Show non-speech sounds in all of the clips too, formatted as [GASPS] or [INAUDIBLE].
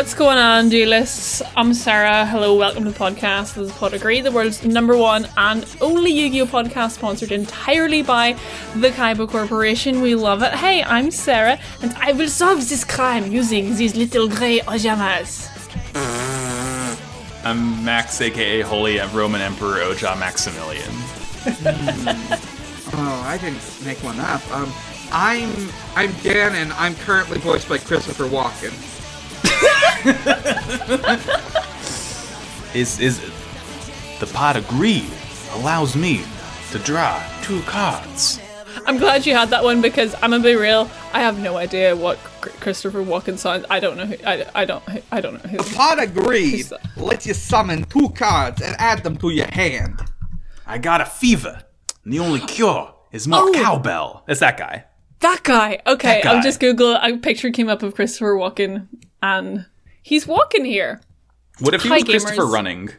What's going on, D-lists? I'm Sarah. Hello, welcome to the podcast. This is Pod of Greed, the world's number one and only Yu-Gi-Oh podcast sponsored entirely by the Kaiba Corporation. We love it. Hey, I'm Sarah, and I will solve this crime using these little grey pajamas. [LAUGHS] I'm Max, aka Holy Roman Emperor Oja Maximilian. [LAUGHS] Oh, I didn't make one up. Um, I'm I'm Dan, and I'm currently voiced by Christopher Walken. Is is the Pot of Greed allows me to draw two cards. I'm glad you had that one because I'm gonna be real. I have no idea what Christopher Walken sounds. I don't know. Who, I, I don't. I don't know who. Pod agreed. Who's that? Lets you summon two cards and add them to your hand. I got a fever, and the only cure is more Oh. cowbell. It's that guy. That guy. Okay, That I'm just Google. A picture came up of Christopher Walken, and he's walking here. What if he Hi, was Christopher gamers. running?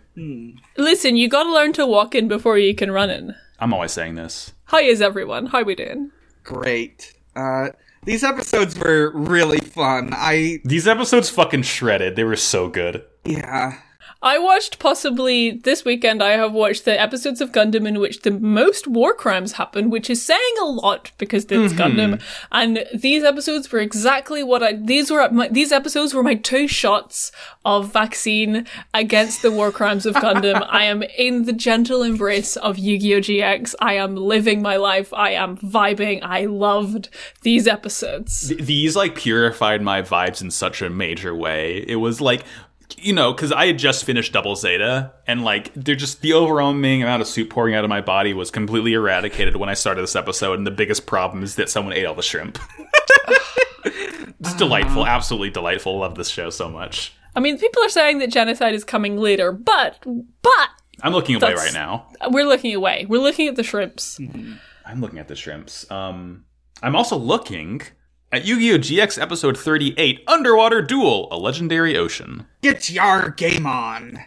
Listen, you gotta learn to walk in before you can run in. I'm always saying this. Hi, is everyone? How we doing? Great. Uh, these episodes were really fun. I These episodes fucking shredded. They were so good. yeah. I watched possibly this weekend. I have watched the episodes of Gundam in which the most war crimes happen, which is saying a lot because it's mm-hmm. Gundam. And these episodes were exactly what I. These were my, these episodes were my two shots of vaccine against the war crimes of Gundam. [LAUGHS] I am in the gentle embrace of Yu-Gi-Oh GX. I am living my life. I am vibing. I loved these episodes. Th- These like purified my vibes in such a major way. It was like, you know, because I had just finished Double Zeta, and like, they're just the overwhelming amount of soup pouring out of my body was completely eradicated when I started this episode. And the biggest problem is that someone ate all the shrimp. [LAUGHS] it's delightful, absolutely delightful. Love this show so much. I mean, people are saying that genocide is coming later, but but I'm looking away right now. we're looking away. We're looking at the shrimps. I'm looking at the shrimps. Um, I'm also looking at Yu-Gi-Oh! GX episode 38, Underwater Duel, a legendary ocean. Get your game on.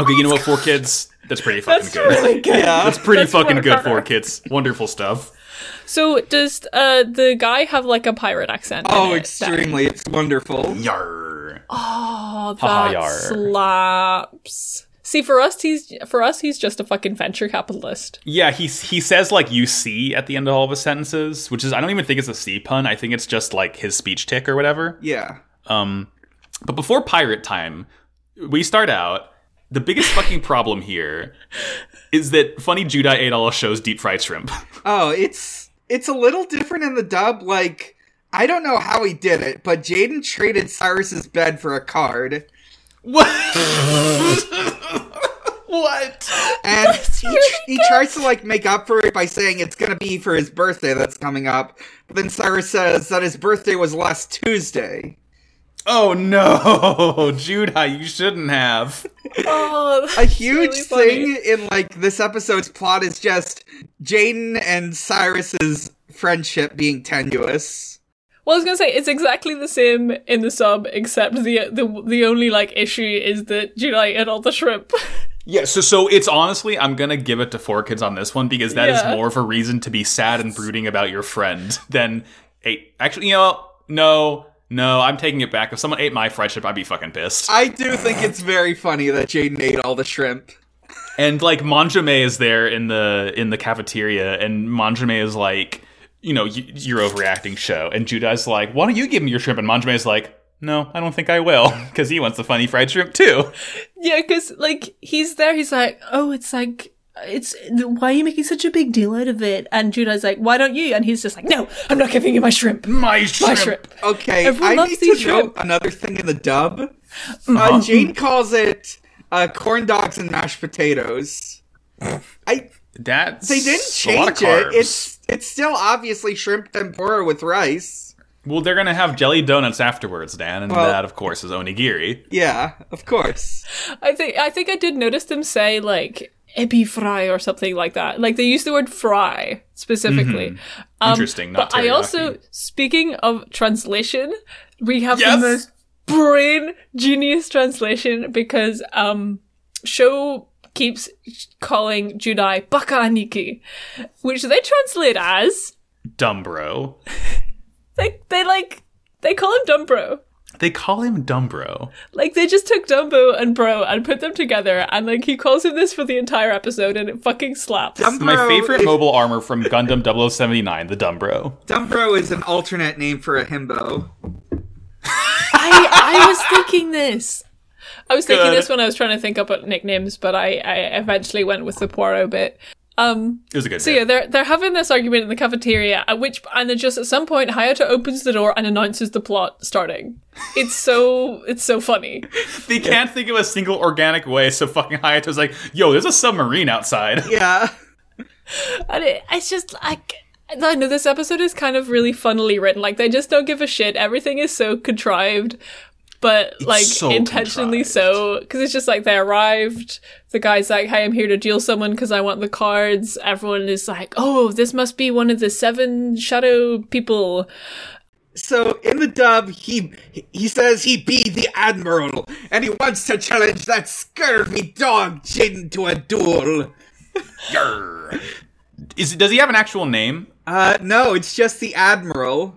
Okay, you know what, four kids? That's pretty fucking That's good. really good. Yeah. That's pretty That's fucking good Four kids. Wonderful stuff. So does uh the guy have like a pirate accent? Oh, it? extremely. It's wonderful. Yar. Oh, Haha, that yar. slaps. See, for us, he's for us, he's just a fucking venture capitalist. Yeah, he he says like you see at the end of all of his sentences, which is I don't even think it's a C pun. I think it's just like his speech tick or whatever. Yeah. Um, but before pirate time, we start out. The biggest fucking problem here is that Funny Judai ate all Sho's deep fried shrimp. [LAUGHS] Oh, it's it's a little different in the dub. Like I don't know how he did it, but Jaden traded Cyrus's bed for a card, what? [LAUGHS] what? and he, he tries to like make up for it by saying it's gonna be for his birthday that's coming up. But then Cyrus says that his birthday was last Tuesday. Oh no, [LAUGHS] Judai, you shouldn't have. Oh, A huge really thing in like this episode's plot is just Jaden and Cyrus's friendship being tenuous. Well, I was gonna say it's exactly the same in the sub, except the the the only like issue is that July ate all the shrimp. [LAUGHS] Yeah, so so it's honestly, I'm gonna give it to four kids on this one because that is Yeah. more of a reason to be sad and brooding about your friend than eight. Actually, you know, no, no, I'm taking it back. If someone ate my friendship, I'd be fucking pissed. I do think it's very funny that Jaden ate all the shrimp. And like Manjome is there in the in the cafeteria, and Manjome is like, you know, y- you're overreacting, Sho. And Judai's like, why don't you give me your shrimp? And Manjome is like, no, I don't think I will, [LAUGHS] because he wants the funny fried shrimp too. Yeah, because like he's there, he's like, oh, it's like it's why are you making such a big deal out of it? And Judai's like, why don't you? And he's just like, no, I'm not giving you my shrimp. My My shrimp. shrimp. Okay, Everyone I loves need these to note shrimp. another thing in the dub. Uh-huh. Uh, Jane calls it uh, corn dogs and mashed potatoes. I That's they didn't a lot of change it. It's it's still obviously shrimp tempura with rice. Well, they're gonna have jelly donuts afterwards, Dan, and Well- that, of course, is onigiri. Yeah, of course. I think I think I did notice them say like epi fry or something like that. Like they use the word fry specifically. Um, Mm-hmm. Interesting, not but I also, speaking of translation, we have Yes! the most brain genius translation because um Sho keeps calling Judai Baka Aniki, which they translate as Dumb bro. they they like they call him dumb bro. They call him Dumbro. Like they just took Dumbo and Bro and put them together, and like he calls him this for the entire episode, and it fucking slaps. Dumbo My favorite is, mobile armor from Gundam 0079, the Dumbro. Dumbro is an alternate name for a himbo. I I was thinking this. I was thinking Good. this when I was trying to think up nicknames, but I, I eventually went with the Poirot bit. Um, It was a good so bit. yeah, they're they're having this argument in the cafeteria, at which and then just at some point Hayato opens the door and announces the plot starting. It's so it's so funny. [LAUGHS] They can't think of a single organic way, so fucking Hayato's like, yo, there's a submarine outside. [LAUGHS] Yeah. And it, it's just like I know this episode is kind of really funnily written. Like they just don't give a shit. Everything is so contrived, but like so intentionally so. Because it's just like they arrived. The guy's like, "Hey, I'm here to duel someone because I want the cards." Everyone is like, "Oh, this must be one of the seven shadow people." So in the dub, he he says he be the admiral, and he wants to challenge that scurvy dog Jin to a duel. [LAUGHS] Is does he have an actual name? Uh, no, it's just the admiral.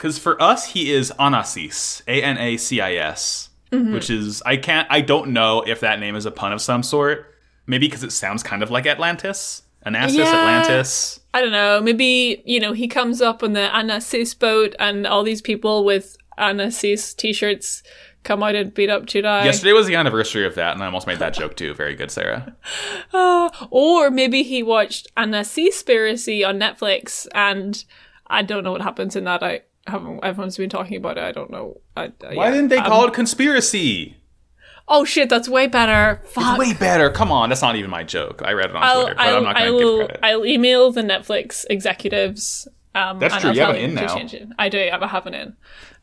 Because for us, he is Anasis, A N A C I S, mm-hmm. which is I can't I don't know if that name is a pun of some sort. Maybe because it sounds kind of like Atlantis, Anasis, Yeah. Atlantis. I don't know. Maybe you know he comes up on the Anasis boat, and all these people with Anasis t-shirts come out and beat up Jedi. Yesterday was the anniversary of that, and I almost made that joke too. Very good, Sarah. [LAUGHS] Ah, or maybe he watched Anna Seaspiracy on Netflix, and I don't know what happens in that. I. Everyone's been talking about it. I don't know. I, Why didn't they call it conspiracy? Oh shit, that's way better. Fuck. Way better. Come on, that's not even my joke. I read it on I'll, Twitter, but I'm not going to I'll, give credit. I'll email the Netflix executives. Um, That's true, I'll you have an in now. I do. I have an in.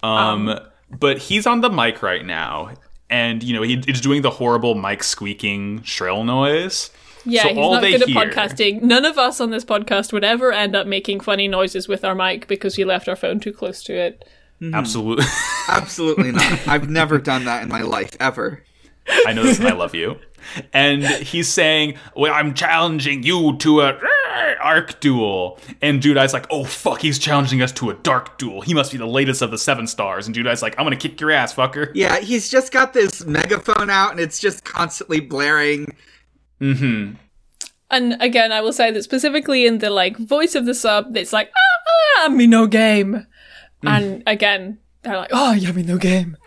Um, but he's on the mic right now, and you know he, he's doing the horrible mic squeaking shrill noise. Yeah, So he's all not they good at hear- podcasting. None of us on this podcast would ever end up making funny noises with our mic because we left our phone too close to it. Mm-hmm. Absolutely, [LAUGHS] Absolutely not. I've never done that in my life ever. I know this, and I love you. And he's saying, "Well, I'm challenging you to a arc duel." And Judai's like, "Oh fuck, he's challenging us to a dark duel. He must be the latest of the seven stars." And Judai's like, "I'm gonna kick your ass, fucker." Yeah, he's just got this megaphone out, and it's just constantly blaring. Mm-hmm. And again, I will say that specifically in the like voice of the sub, it's like ah, ah me no game. Mm. And again, they're like, oh, yummy no game.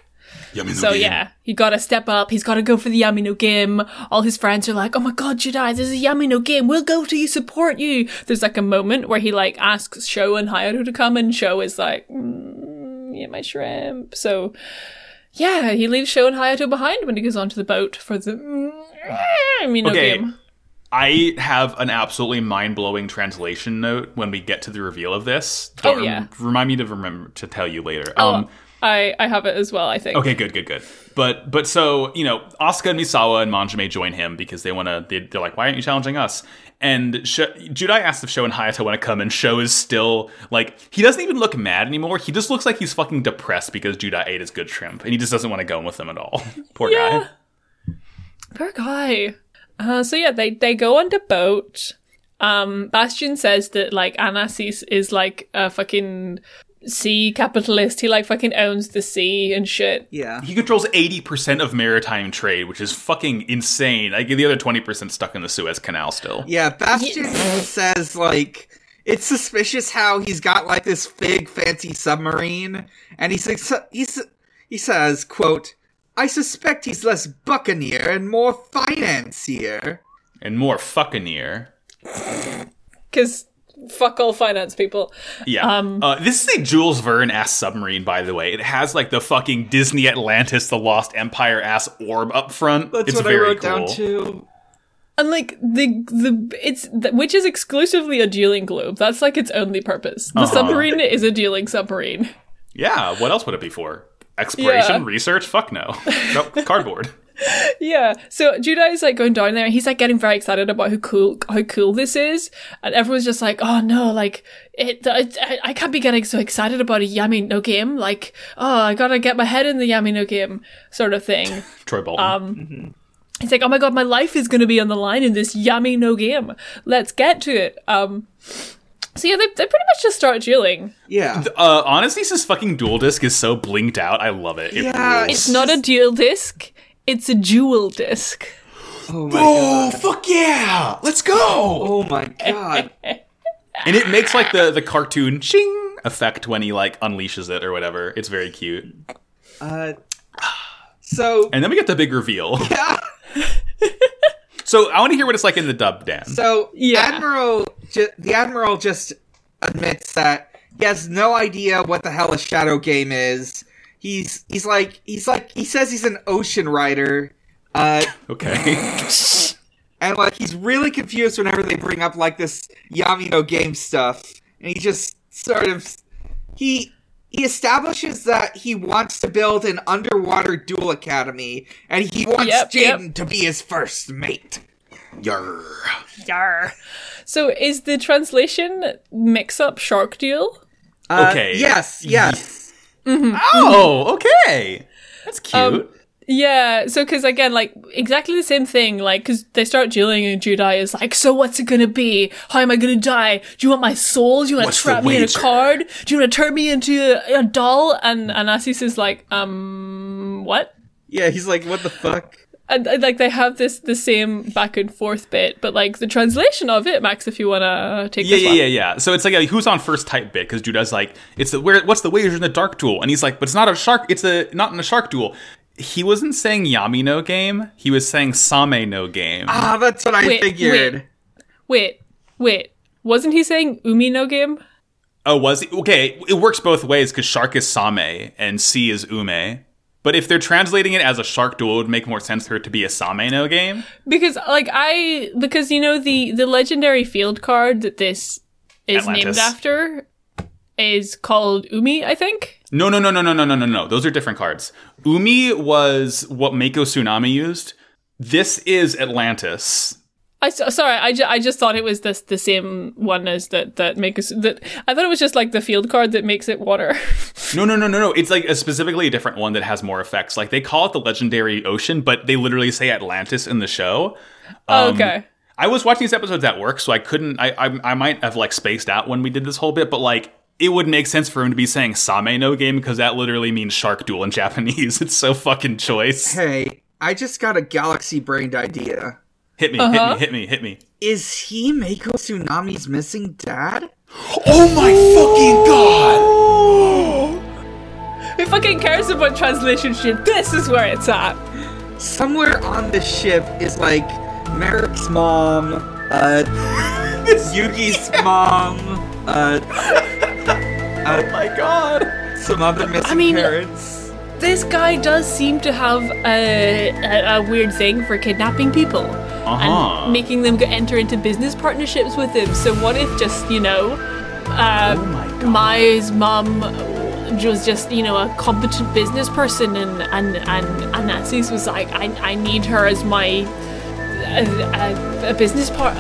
Yummy So yeah, he got to step up. He's got to go for the yummy no game. All his friends are like, oh my god, Judai, there's a yummy no game. We'll go to you, support you. There's like a moment where he like asks Sho and Hayato to come, and Sho is like, mm, yeah, my shrimp. So yeah, he leaves Sho and Hayato behind when he goes onto the boat for the mm, yummy no Okay. game. I have an absolutely mind blowing translation note when we get to the reveal of this. Oh, Don't- yeah. Remind me to remember to tell you later. Oh, Um, I I have it as well. I think. okay, good, good, good. But but so you know, Asuka and Misawa and Manjome join him because they want to. They, they're like, why aren't you challenging us? And Sh- Judai asks if Sho and Hayato want to come, and Sho is still like he doesn't even look mad anymore. He just looks like he's fucking depressed because Judai ate his good shrimp, and he just doesn't want to go in with them at all. [LAUGHS] Poor Yeah. guy. Poor guy. Uh, so yeah, they they go on the boat. Um, Bastion says that like Anasis is like a fucking sea capitalist. He like fucking owns the sea and shit. Yeah. He controls 80% of maritime trade, which is fucking insane. Like the other 20% stuck in the Suez Canal still. Yeah, Bastion says like it's suspicious how he's got like this big fancy submarine, and he says he's he says quote. I suspect he's less buccaneer and more financier. And more fucking near. [LAUGHS] Cause fuck all finance people. Yeah. Um, uh, this is a Jules Verne ass submarine, by the way. It has like the fucking Disney Atlantis, the Lost Empire ass orb up front. That's it's what I wrote cool. down too. And like the the it's th- which is exclusively a dueling globe. That's like its only purpose. The Uh-huh. submarine is a dueling submarine. Yeah. What else would it be for? Exploration, Yeah. research? Fuck no. [LAUGHS] nope. Cardboard. [LAUGHS] Yeah. So Judai is like going down there and he's like getting very excited about how cool how cool this is. And everyone's just like, oh no, like it, it I, I can't be getting so excited about a Yami no game. Like, oh, I gotta get my head in the Yami no game sort of thing. [LAUGHS] Troy Bolton. Um, He's like, oh my god, my life is gonna be on the line in this Yami no game. Let's get to it. Um So yeah, they, they pretty much just start dueling. Yeah. Uh, honestly, this fucking duel disc is so blinked out. I love it. It Yeah, rules. It's not a duel disc, it's a jewel disc. Oh my Oh god. fuck yeah! Let's go! Oh my god. [LAUGHS] And it makes like the the cartoon ching effect when he like unleashes it or whatever. It's very cute. Uh, [SIGHS] so And then we get the big reveal. [LAUGHS] yeah. [LAUGHS] So I want to hear what it's like in the dub, Dan. So Yeah. Admiral, ju- the Admiral just admits that he has no idea what the hell a shadow game is. He's he's like he's like he says he's an ocean rider, uh, Okay. [LAUGHS] and like he's really confused whenever they bring up like this Yamino game stuff, and he just sort of he he establishes that he wants to build an underwater duel academy, and he wants Yep, yep. Jaden to be his first mate. Yarr. Yar. So is the translation mix up shark duel? Uh, Okay. Yes. Yes. Oh, okay. That's cute. Um, Yeah, so because again, like exactly the same thing, like because they start dueling and Judai is like, "So what's it gonna be? How am I gonna die? Do you want my soul? Do you want to trap me in a card? Do you want to turn me into a, a doll?" And and Asis is like, "Um, what?" Yeah. He's like, what the fuck? And, and, like they have this the same back and forth bit, but like the translation of it, Max, if you wanna take yeah, this yeah, one. yeah, yeah. So it's like a who's on first type bit because Judai's like, it's the where what's the wager in the dark duel, and he's like, but it's not a shark. It's a not in a shark duel. He wasn't saying Yami no game. He was saying Same no game. Ah, that's what I Wait, figured. wait. Wait, wait, wasn't he saying Umi no game? Oh, was he? Okay, it works both ways because shark is Same and sea is Umi. But if they're translating it as a shark duel, it would make more sense for it to be a Same no game. Because like I because you know the the legendary field card that this is Atlantis. named after is called Umi, I think. No, no, no, no, no, no, no, no, no. Those are different cards. Umi was what Mako Tsunami used. This is Atlantis. I s- sorry, I, ju- I just thought it was this the same one as that that makes that I thought it was just like the field card that makes it water. [LAUGHS] No, no, no, no, no. It's like a specifically a different one that has more effects. Like they call it the legendary ocean, but they literally say Atlantis in the show. Um, okay. I was watching these episodes at work, so I couldn't. I, I I might have like spaced out when we did this whole bit, but like it would make sense for him to be saying Same no game because that literally means shark duel in [LAUGHS] Japanese. It's so fucking choice. Hey, I just got a galaxy brained idea. Hit me, Uh-huh. hit me, hit me, hit me. Is he Mako Tsunami's missing dad? Oh my fucking god! Who fucking cares about translation shit? This is where it's at. Somewhere on the ship is like Marik's mom, uh, [LAUGHS] Yugi's [LAUGHS] mom, uh, [LAUGHS] Oh my god! some other missing mean- parents. This guy does seem to have a, a, a weird thing for kidnapping people Uh-huh. and making them enter into business partnerships with him. So what if just you know, uh, Oh my. Mai's mom was just you know a competent business person, and and and and Nancy's was like, I I need her as my a, a, a business part.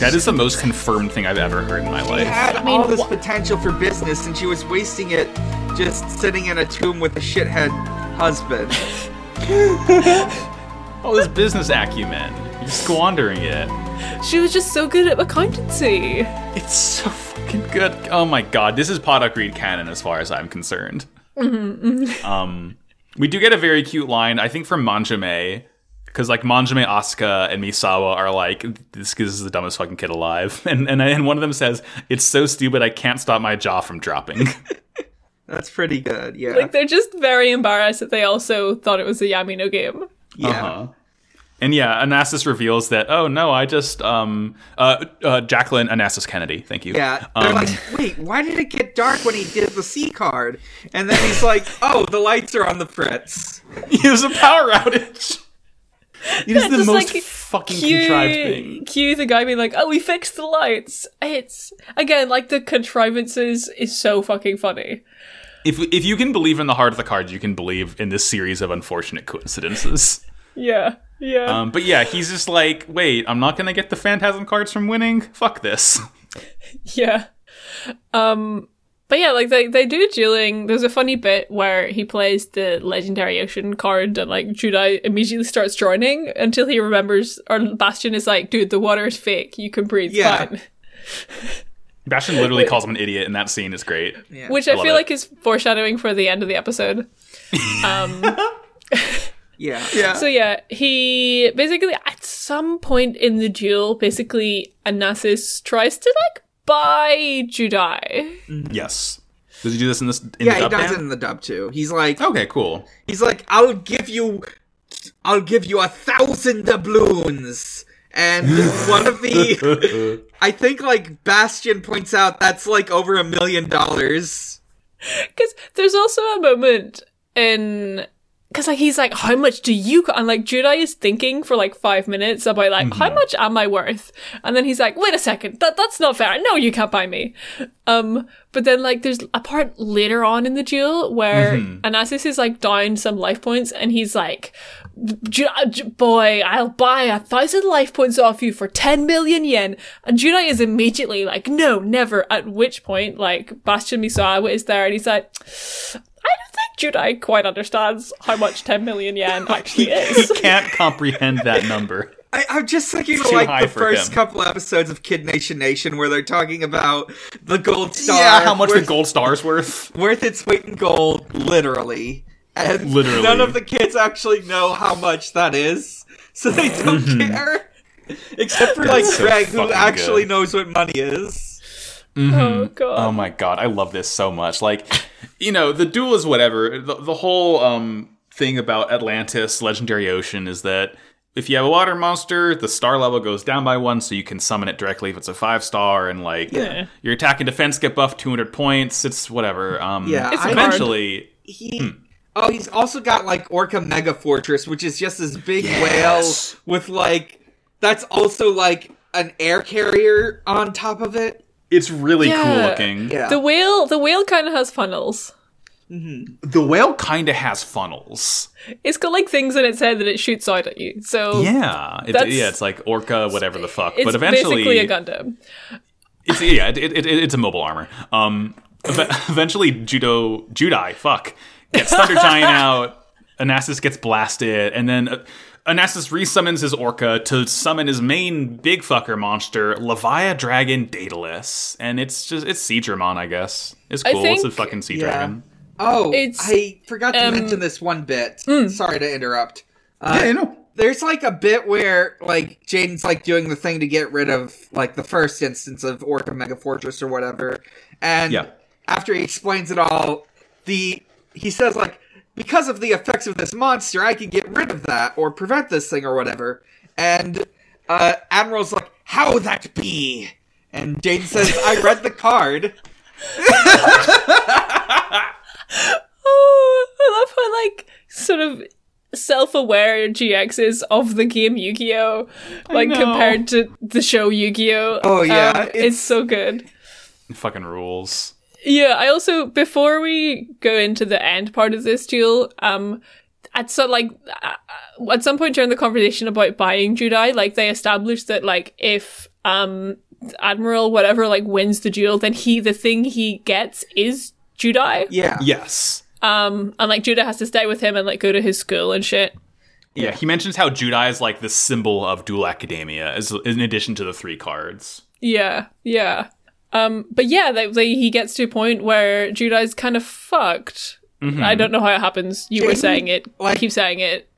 That is the most confirmed thing I've ever heard in my life. She life. had mean, all this wha- potential for business, and she was wasting it just sitting in a tomb with a shithead husband. [LAUGHS] All this business acumen. You're squandering it. She was just so good at accountancy. It's so fucking good. Oh my god, this is Pod of Greed canon as far as I'm concerned. Um, we do get a very cute line, I think, from Manjome, because like Manjome, Asuka, and Misawa are like, "This kid is the dumbest fucking kid alive," [LAUGHS] and and and one of them says, "It's so stupid, I can't stop my jaw from dropping." [LAUGHS] That's pretty good, yeah. Like they're just very embarrassed that they also thought it was a Yamino game. yeah. Uh-huh. And yeah, Anastasis reveals that, oh no, I just um uh, uh Jacqueline Anastasis Kennedy, thank you. Yeah, they're Um, like, wait, why did it get dark when he did the C card? And then he's like, oh, the lights are on the fritz. [LAUGHS] it was a power outage. It is the Just, most like, fucking cue, contrived thing. Cue the guy being like, "Oh, we fixed the lights." It's again like the contrivances is so fucking funny. If if you can believe in the heart of the cards, you can believe in this series of unfortunate coincidences. Yeah, yeah. Um, but yeah, he's just like, wait, I'm not gonna get the phantasm cards from winning. Fuck this. [LAUGHS] Yeah. Um but yeah, like they, they do dueling. There's a funny bit where he plays the legendary ocean card and like Judai immediately starts joining until he remembers or Bastion is like, dude, the water is fake. You can breathe Yeah. fine. [LAUGHS] Bastion literally calls him an idiot in that scene. is great. Yeah. which I love feel it. like is foreshadowing for the end of the episode. [LAUGHS] Um, [LAUGHS] yeah. Yeah. so yeah, he basically at some point in the duel, basically Anasis tries to like buy Judai. yes. Does he do this in this? In Yeah, the he does Dan? it in the dub too. He's like, Okay, cool. he's like, I'll give you, I'll give you a thousand doubloons. And one of the, [LAUGHS] I think like Bastion points out that's like over a million dollars. [LAUGHS] Because there's also a moment in. Because like he's like, how much do you? co-" And like Judai is thinking for like five minutes about like, how much am I worth? And then he's like, wait a second, that that's not fair. No, you can't buy me. Um, but then like there's a part later on in the duel where Anasis is like down some life points, and he's like, boy, I'll buy a thousand life points off you for 10 million yen. And Judai is immediately like, no, never. At which point, like, Bastion Misawa is there and he's like, I don't think Judai quite understands how much 10 million yen [LAUGHS] actually He is. [LAUGHS] can't comprehend that number. [LAUGHS] I, I'm just thinking of like the first him. couple episodes of Kid Nation Nation where they're talking about the gold star. Yeah, how much worth, the gold star's worth? worth its weight in gold, literally. And Literally. none of the kids actually know how much that is, so they mm-hmm. don't care. Except for like so Greg, who actually good. knows what money is. Oh, God. Oh my god, I love this so much. Like, you know, the duel is whatever. The, the whole um thing about Atlantis, Legendary Ocean, is that if you have a water monster, the star level goes down by one, so you can summon it directly if it's a five star, and like Yeah. your attack and defense get buffed 200 points. It's whatever. Um, Yeah, It's eventually. He. Oh, he's also got like Orca Mega Fortress, which is just this big whale with like that's also like an air carrier on top of it. It's really Yeah. cool looking. Yeah. The whale, the whale kind of has funnels. The whale kind of has funnels. It's got like things in its head that it shoots out at you. So Yeah, it, That's- yeah, it's like orca, whatever the fuck. it's but eventually, basically a Gundam. It's yeah, it, it, it, it's a mobile armor. Um, [LAUGHS] eventually, Judo Judai fuck gets Thunder Giant [LAUGHS] out. Anasis gets blasted, and then uh, Anasis resummons his orca to summon his main big fucker monster, Levia Dragon Daedalus, and it's just it's Sea Dramon, I guess. It's I cool. it's a fucking sea Yeah. dragon. Oh, It's, I forgot to um, mention this one bit. hmm. Sorry to interrupt. Uh, Yeah, you know. There's like a bit where like Jaden's like doing the thing to get rid of like the first instance of Orca Mega Fortress or whatever, and Yeah. after he explains it all, the he says like because of the effects of this monster, I can get rid of that or prevent this thing or whatever, and uh, Admiral's like, how that be? And Jaden says, I read the card. [LAUGHS] Oh, I love how like sort of self-aware GX is of the game Yu-Gi-Oh, like compared to the show Yu-Gi-Oh. Oh, yeah, Um, it's, it's- so good. Fucking rules. Yeah, I also before we go into the end part of this duel, um, at so like uh, at some point during the conversation about buying Judai, like they established that like if um Admiral whatever like wins the duel, then he the thing he gets is Judai. Yeah. Yes. Um, and like Judai has to stay with him and like go to his school and shit. Yeah, he mentions how Judai is like the symbol of Duel Academia, as in addition to the three cards. Yeah, yeah. Um, but yeah, they, they, he gets to a point where Judai's kind of fucked. I don't know how it happens. You were saying it. like- keep saying it.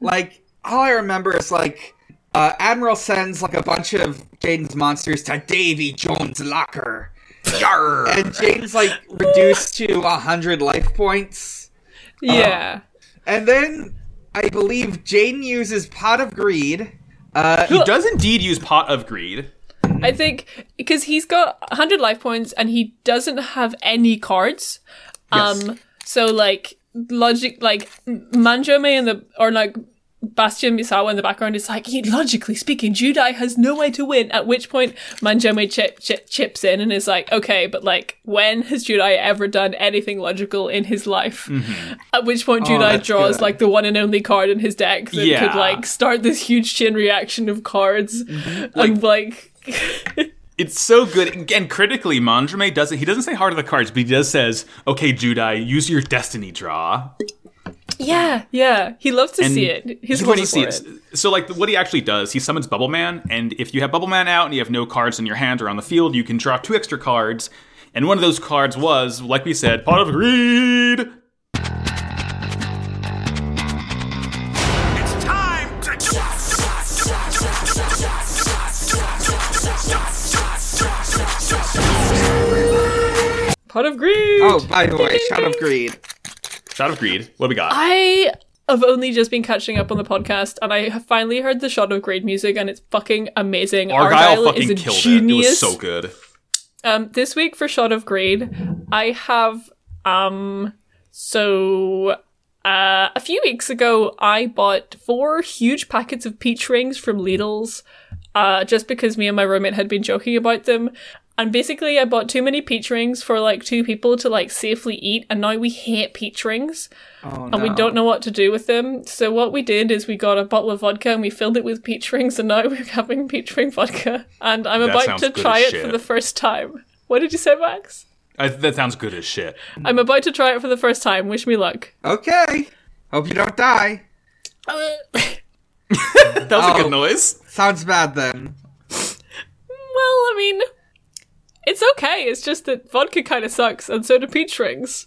Like, all I remember is like uh, Admiral sends like a bunch of Jaden's monsters to Davy Jones' locker. Yarr! And Jaden's like reduced to a hundred life points. Yeah. And then I believe Jaden uses Pot of Greed. Uh, He does indeed use Pot of Greed. I think because he's got 100 life points and he doesn't have any cards. Yes. Um, so like logic, like Manjome in the or like Bastion Misawa in the background is like, he, logically speaking, Judai has no way to win. At which point Manjome chip, chip, chips in and is like, okay, but like, when has Judai ever done anything logical in his life? At which point Judai that's draws good. like the one and only card in his deck that Yeah. could like start this huge chain reaction of cards and like. It's so good. And critically, Mandrame doesn't he doesn't say heart of the cards, but he does says, okay, Judai, use your destiny draw. Yeah, yeah. He loves to And see it. He's he ready loves for to see it. So, like, what he actually does, he summons Bubble Man, and if you have Bubble Man out and you have no cards in your hand or on the field, you can draw two extra cards. And one of those cards was, like we said, Pot of Greed. Pot of greed. Oh, by the way, Shot of Greed. Shot of Greed. What we got? I have only just been catching up on the podcast, and I have finally heard the Shot of Greed music, and it's fucking amazing. Argyle is fucking a killed genius. it. It was so good. Um, this week for Shot of Greed, I have um, so uh, a few weeks ago, I bought four huge packets of peach rings from Lidl's, uh, just because me and my roommate had been joking about them. And basically, I bought too many peach rings for like two people to like safely eat, and now we hate peach rings Oh, and we don't know what to do with them. So what we did is we got a bottle of vodka and we filled it with peach rings, and now [LAUGHS] we're having peach ring vodka. And I'm That about to try as it for the first time. What did you say, Max? I, that sounds good as shit. I'm about to try it for the first time. Wish me luck. Okay. Hope you don't die. well, [LAUGHS] That was a Oh. good noise. Sounds bad then. Well, I mean, it's okay. It's just that vodka kind of sucks, and so do peach rings.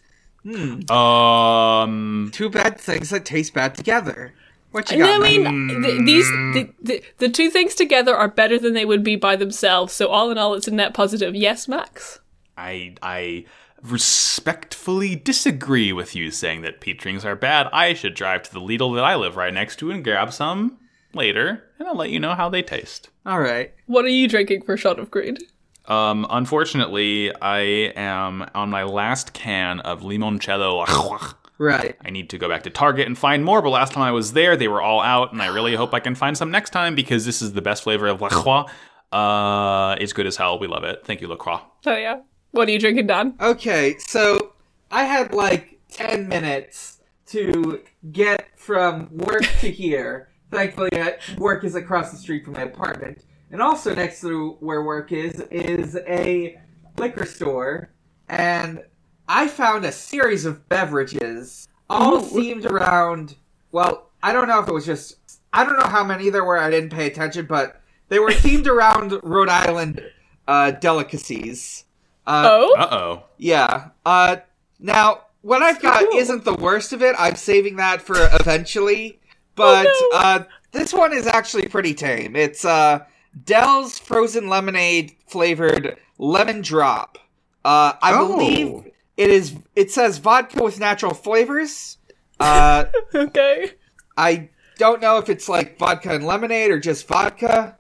Um, Two bad things that taste bad together. What you No, got? I man? mean, th- these the, the the two things together are better than they would be by themselves. So all in all, it's a net positive. Yes, Max. I I respectfully disagree with you saying that peach rings are bad. I should drive to the Lidl that I live right next to and grab some later, and I'll let you know how they taste. All right. What are you drinking for a shot of greed? Um, unfortunately, I am on my last can of limoncello. [LAUGHS] Right. I need to go back to Target and find more, but last time I was there, they were all out, and I really hope I can find some next time because this is the best flavor of La Croix. Uh, it's good as hell. We love it. Thank you, La Croix. Oh yeah. What are you drinking, Don? Okay, so I had like 10 minutes to get from work to here. Thankfully, work is across the street from my apartment. And also next to where work is, is a liquor store. And I found a series of beverages, all Ooh. themed around. Well, I don't know if it was just. I don't know how many there were, I didn't pay attention, but they were [LAUGHS] themed around Rhode Island uh, delicacies. Uh, Oh, Uh oh. yeah. Uh, now what I've got cool. isn't the worst of it. I'm saving that for eventually. But Oh, no. uh, this one is actually pretty tame. It's uh, Del's frozen lemonade flavored lemon drop. Uh, I Oh. believe it is. It says vodka with natural flavors. Uh, [LAUGHS] okay. I don't know if it's like vodka and lemonade or just vodka.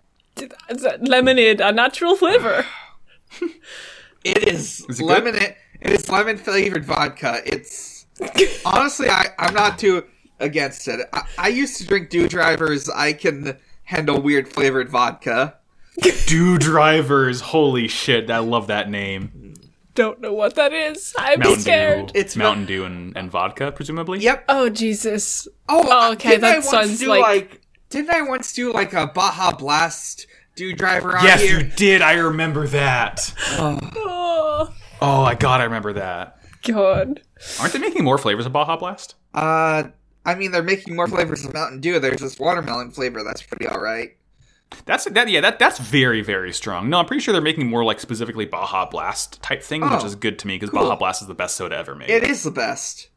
Is that lemonade, a natural flavor. [SIGHS] It is, Is it good? lemon. It is lemon flavored vodka. It's honestly, I I'm not too against it. I, I used to drink Dew Drivers. I can handle weird flavored vodka. Do drivers. Holy shit. I love that name. Don't know what that is. I'm Mountain scared. Dew. It's Mountain Dew and, and vodka, presumably. Yep. Oh Jesus. Oh, Oh, okay, Didn't that I once sounds like- like... Didn't I once do like a Baja Blast Dew Driver on Yes, here? you did. I remember that. [SIGHS] Oh Oh my god, I remember that. God. Aren't they making more flavors of Baja Blast? Uh, I mean, they're making more flavors of Mountain Dew. There's this watermelon flavor that's pretty all right. That's that. Yeah, that that's very very strong. No, I'm pretty sure they're making more like specifically Baja Blast type thing, which Oh, is good to me because cool. Baja Blast is the best soda ever made. It is the best.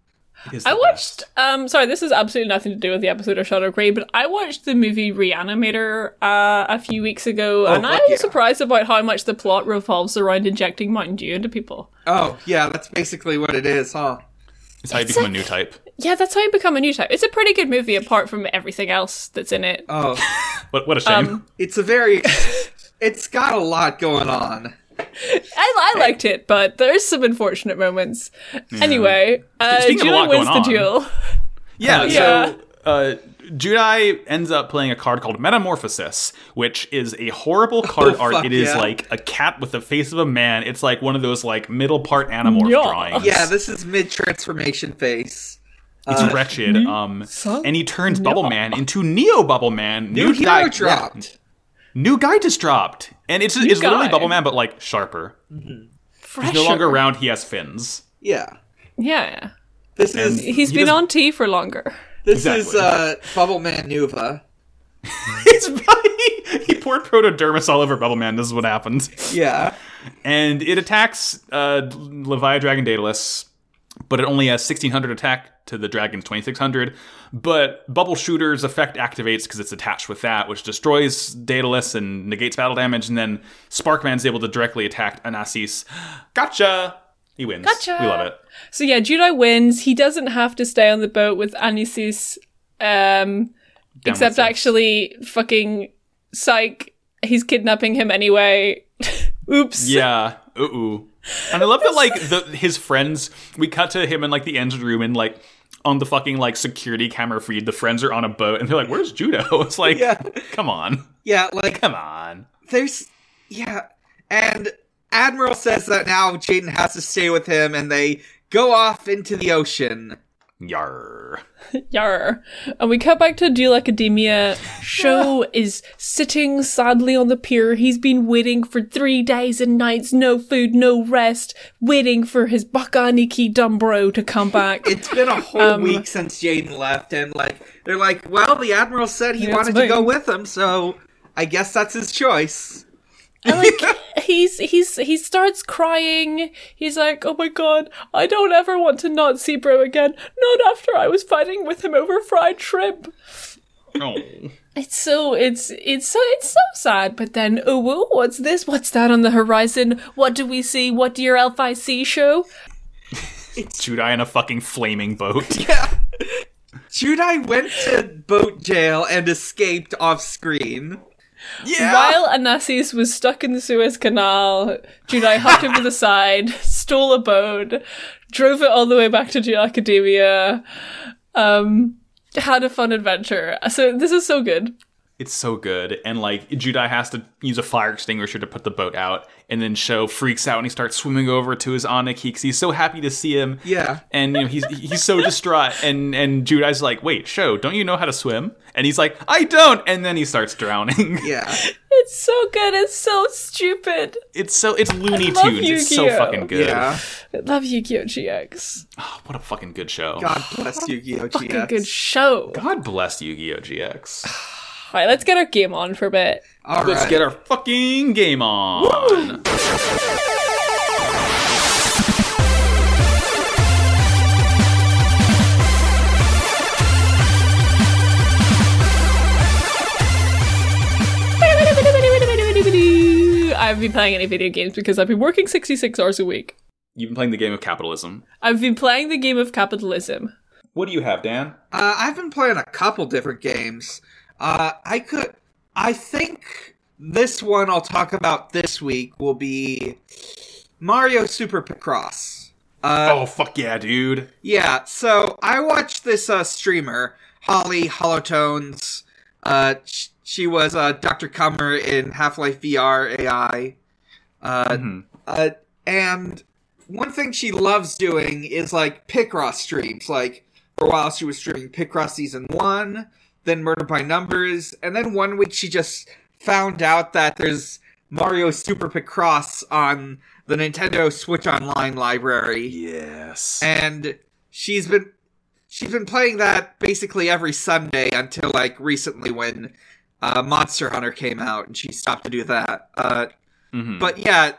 It is I watched. best. Um, sorry, this has absolutely nothing to do with the episode of Shadow Grey, but I watched the movie Reanimator uh, a few weeks ago, and I fuck was yeah. surprised about how much the plot revolves around injecting Mountain Dew into people. Oh, yeah, that's basically what it is, huh? It's how you It's become a like- new type. Yeah, that's how you become a new type. It's a pretty good movie, apart from everything else that's in it. Oh, [LAUGHS] What what a shame. Um, it's a very. it's got a lot going on. I, I liked it, but there's some unfortunate moments. Anyway, uh, Speaking of a lot wins going the on- duel. yeah. [LAUGHS] yeah. So uh, Judai ends up playing a card called Metamorphosis, which is a horrible [LAUGHS] card Oh, art. It is yeah. like a cat with the face of a man. It's like one of those like middle part Animorph Yeah. drawings. Yeah, this is mid transformation face. It's Uh, wretched. Um, son? and he turns Bubble Man into Neo Bubble Man. New hero guy- dropped. New guy just dropped, and it's it's literally. Bubble Man, but like sharper. Fresher. He's no longer round. He has fins. Yeah. Yeah. This is He's He been does- on T for longer. This is Exactly. uh Bubble Man Nuva. [LAUGHS] He's he, he poured protodermis all over Bubble Man. This is what happened. Yeah. and it attacks uh, Leviathan Dragon Daedalus, but it only has 1600 attack to the dragon's 2600. But Bubble Shooter's effect activates because it's attached with that, which destroys Daedalus and negates battle damage. And then Sparkman's able to directly attack Anasis. [GASPS] Gotcha! He wins. Gotcha! We love it. So yeah, Judai wins. He doesn't have to stay on the boat with Anasis, um, except with Zeus. actually fucking psych. He's kidnapping him anyway. [LAUGHS] Oops. Yeah. Ooh. And I love that, like, the, his friends, we cut to him in, like, the engine room and, like, on the fucking, like, security camera feed, the friends are on a boat and they're like, where's Judai? [LAUGHS] It's like, Yeah. come on. Yeah, like Come on. there's yeah and admiral says that now jaden has to stay with him and they go off into the ocean Yar. [LAUGHS] Yar. And we cut back to Duel Academia. Sho [LAUGHS] is sitting sadly on the pier. He's been waiting for three days and nights, no food, no rest, waiting for his Bakaniki Dumbro to come back. it's been a whole Um, week since jaden left and like they're like well the admiral said he wanted it's to go with him so i guess that's his choice And, [LAUGHS] like he's he's he starts crying. He's like, "Oh my god, I don't ever want to not see Bro again. Not after I was fighting with him over fried shrimp." Oh. It's so it's it's so it's so sad. But then, oh, whoa, what's this? What's that on the horizon? What do we see? What do your elf eye see Sho? It's Judai in a fucking flaming boat. [LAUGHS] yeah judai went to boat jail and escaped off screen Yeah. While Anasis was stuck in the Suez Canal, Judai hopped over the side, [LAUGHS] stole a boat, drove it all the way back to Geo Academia, um, had a fun adventure. So this is so good. It's so good. And like Judai has to use a fire extinguisher to put the boat out, and then Sho freaks out and he starts swimming over to his Aniki because he's so happy to see him. yeah And you know he's he's so distraught, and and Judai's like, "Wait, Sho, don't you know how to swim?" And he's like, "I don't." And then he starts drowning. [LAUGHS] yeah It's so good. It's so stupid. It's so it's Looney love Tunes. It's so fucking good. yeah I love Yu-Gi-Oh! GX. Oh, ah, what a fucking good show. god bless yu-gi-oh GX. Fucking good show. God bless Yu-Gi-Oh! GX. [SIGHS] All right, let's get our game on for a bit. All Let's right. get our fucking game on. I haven't been playing any video games because I've been working 66 hours a week. You've been playing the game of capitalism. I've been playing the game of capitalism. What do you have, Dan? Uh, I've been playing a couple different games. Uh, I could. I think this one I'll talk about this week will be Mario Super Picross. Uh, oh fuck yeah, dude! Yeah, so I watched this uh, streamer, Holly Holotones. Uh, sh- she was uh, Dr. Coomer in Half Life VR AI. Uh, Mhm. uh, and one thing she loves doing is like Picross streams. Like, for a while she was streaming Picross Season 1, then Murder by Numbers, and then one week she just found out that there's Mario Super Picross on the Nintendo Switch Online library Yes. and she's been she's been playing that basically every Sunday until like recently when uh, Monster Hunter came out and she stopped to do that. Uh, Mhm. but yeah,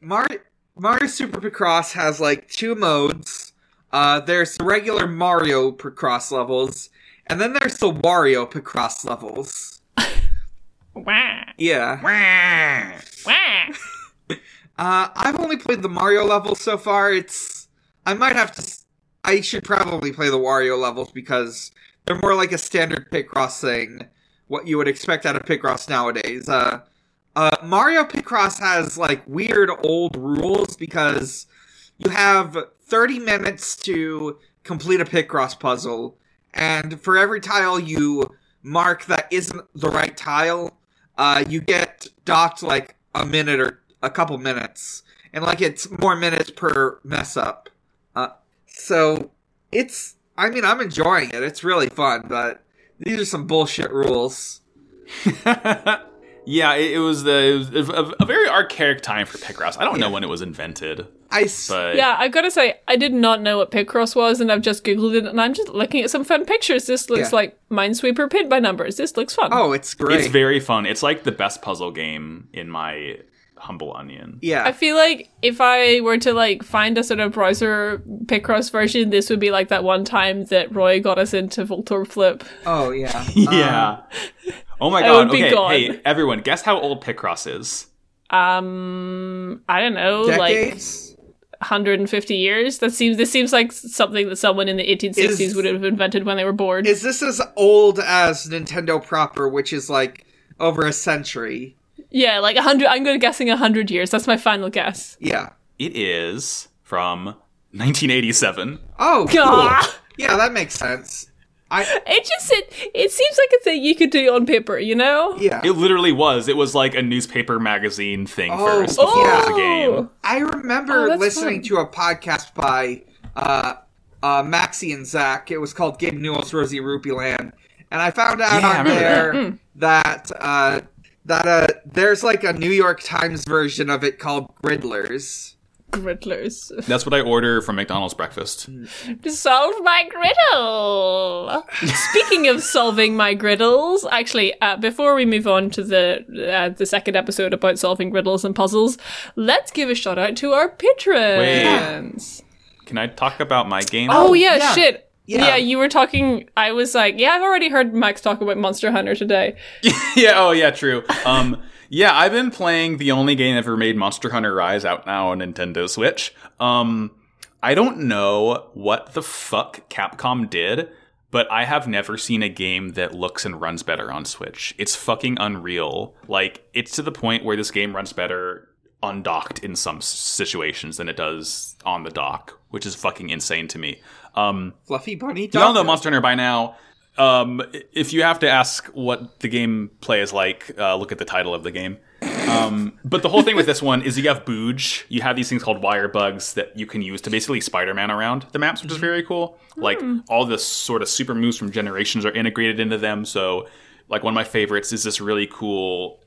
Mario Mario Super Picross has like two modes. Uh, there's the regular Mario Picross levels, and then there's the Wario Picross levels. [LAUGHS] Wah, Yeah. Wah. wah. [LAUGHS] Uh, I've only played the Mario levels so far. It's I might have to. I should probably play the Wario levels because they're more like a standard Picross thing. What you would expect out of Picross nowadays. Uh, uh, Mario Picross has like weird old rules because you have 30 minutes to complete a Picross puzzle, and for every tile you mark that isn't the right tile, uh, you get docked like a minute or a couple minutes, and like it's more minutes per mess up. Uh, so it's, I mean, I'm enjoying it. It's really fun, but these are some bullshit rules. [LAUGHS] Yeah, it, it was the it was a, a very archaic time for Picross. I don't know when it was invented, I s- but Yeah, I've gotta say, I did not know what Picross was, and I've just googled it, and I'm just looking at some fun pictures. This looks Yeah. like Minesweeper Pit by numbers. This looks fun. oh, it's great. it's very fun. It's like the best puzzle game in my humble onion. yeah. I feel like if I were to like find a sort of browser Picross version, this would be like that one time that Roy got us into Voltorb Flip. oh yeah. [LAUGHS] Yeah. Um, oh my I god. would be Okay, gone. hey everyone, guess how old Picross is? Um, I don't know, like 150 years. That seems this seems like something that someone in the 1860s Is- would have invented when they were bored. Is this as old as Nintendo proper, which is like over a century? yeah, like 100. I'm going to guessing 100 years. That's my final guess. Yeah. It is from 1987. Oh, Gah. cool. Yeah, that makes sense. I It just it it seems like a thing you could do on paper, you know? yeah. It literally was. It was like a newspaper magazine thing Oh, first before it was a oh. game. I remember Oh, listening fun. to a podcast by uh, uh, Maxie and Zach. It was called Gabe Newell's Rosie Rupee Land, and I found out Yeah, on remember there Hmm. that uh, that uh, there's like a New York Times version of it called Griddlers. Griddlers. That's what I order from McDonald's breakfast. Solve my griddle. Speaking of solving my griddles, actually, uh, before we move on to the uh, the second episode about solving riddles and puzzles, let's give a shout out to our patrons. Can I talk about my game? Oh, yeah, yeah. shit. Yeah. Yeah. you were talking. I was like, yeah, I've already heard Max talk about Monster Hunter today. [LAUGHS] yeah, oh yeah, true. Um yeah, I've been playing the only game ever made Monster Hunter Rise out now on Nintendo Switch. Um I don't know what the fuck Capcom did, but I have never seen a game that looks and runs better on Switch. It's fucking unreal. Like it's to the point where this game runs better undocked in some situations than it does on the dock, which is fucking insane to me. Um Fluffy Bunny. Y'all know Monster Hunter by now. Um, if you have to ask what the gameplay is like, uh, look at the title of the game. Um, but the whole thing with this one is you have Booge. You have these things called wire bugs that you can use to basically Spider-Man around the maps, which is very cool. Like all the sort of super moves from Generations are integrated into them. So, like one of my favorites is this really cool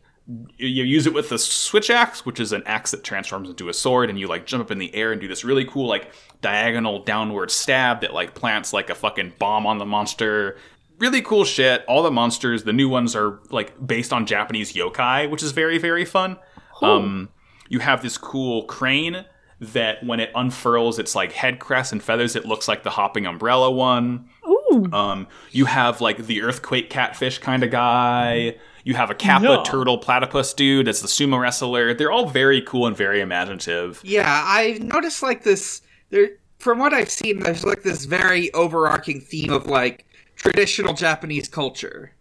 you use it with the switch axe, which is an axe that transforms into a sword, and you like jump up in the air and do this really cool like diagonal downward stab that like plants like a fucking bomb on the monster. Really cool shit. All the monsters, the new ones are like based on Japanese yokai, which is very very fun. Um, you have this cool crane that when it unfurls its like head crest and feathers, it looks like the hopping umbrella one. Ooh. Um, you have like the earthquake catfish kind of guy. You have a kappa Yeah. turtle platypus dude that's the sumo wrestler. They're all very cool and very imaginative. Yeah, I've noticed like this. There, from what I've seen, there's like this very overarching theme of like traditional Japanese culture.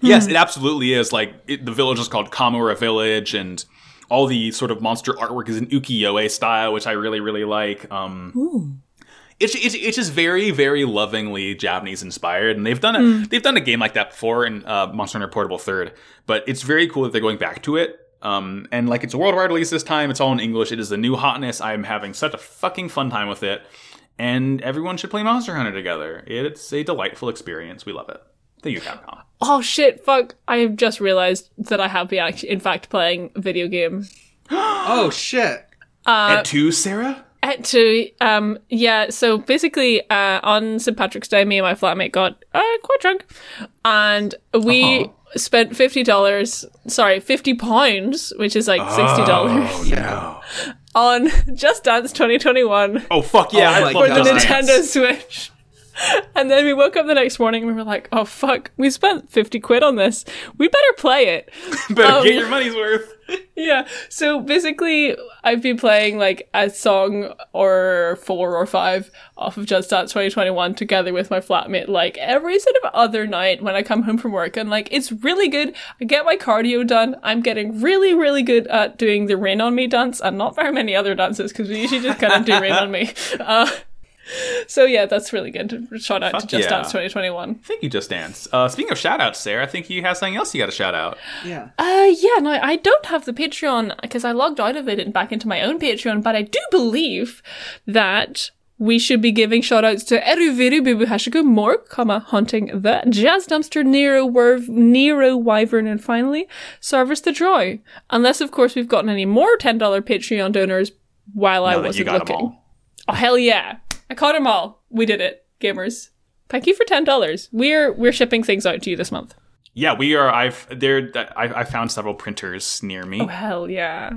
Yes, it absolutely is. Like it, the village is called Kamura Village, and all the sort of monster artwork is in ukiyo-e style, which I really really like. Um, it's, it's it's just very very lovingly Japanese inspired, and they've done a they've done a game like that before in uh, Monster Hunter Portable Third, but it's very cool that they're going back to it. Um, and like it's a worldwide release this time. It's all in English. It is the new hotness. I'm having such a fucking fun time with it, and everyone should play Monster Hunter together. It's a delightful experience. We love it. Thank you, Capcom. Oh shit! Fuck! I have just realized that I have been actually, in fact, playing a video game. [GASPS] Oh shit! Uh, At two, Sarah. At two, um, yeah. So basically, uh, on St Patrick's Day, me and my flatmate got uh, quite drunk, and we Uh-huh. spent fifty dollars. Sorry, fifty pounds, which is like sixty dollars, Oh no. [LAUGHS] on [LAUGHS] Just Dance 2021 Oh fuck yeah! Oh I my for the God. Just Nintendo Switch. [LAUGHS] And then we woke up the next morning and we were like, "Oh fuck, we spent fifty quid on this. We better play it." [LAUGHS] Better Um, get your money's worth. [LAUGHS] yeah. So basically, I've been playing like a song or four or five off of Just Dance 2021 together with my flatmate, like every sort of other night when I come home from work. And like, it's really good. I get my cardio done. I'm getting really, really good at doing the Rain on Me dance and not very many other dances because we usually just kind of do Rain on Me. Uh, so yeah, that's really good. Shout out to Just yeah. Dance 2021. Thank you, Just Dance. Uh, speaking of shout outs, Sarah, I think you have something else you got to shout out. Yeah. Uh, yeah, no, I don't have the Patreon because I logged out of it and back into my own Patreon, but I do believe that we should be giving shout outs to Eruviru Bubu Hashiku, Morg, comma, Hunting the Jazz Dumpster, Nero, Werv, Nero, Wyvern, and finally, Sarvis the Joy. Unless, of course, we've gotten any more $10 Patreon donors while I No, that wasn't you got 'em looking. all. Oh, hell yeah. I caught them all. We did it, gamers. Thank you for $10. We're, we're shipping things out to you this month. Yeah, we are. I've there. I, I found several printers near me Oh, hell yeah.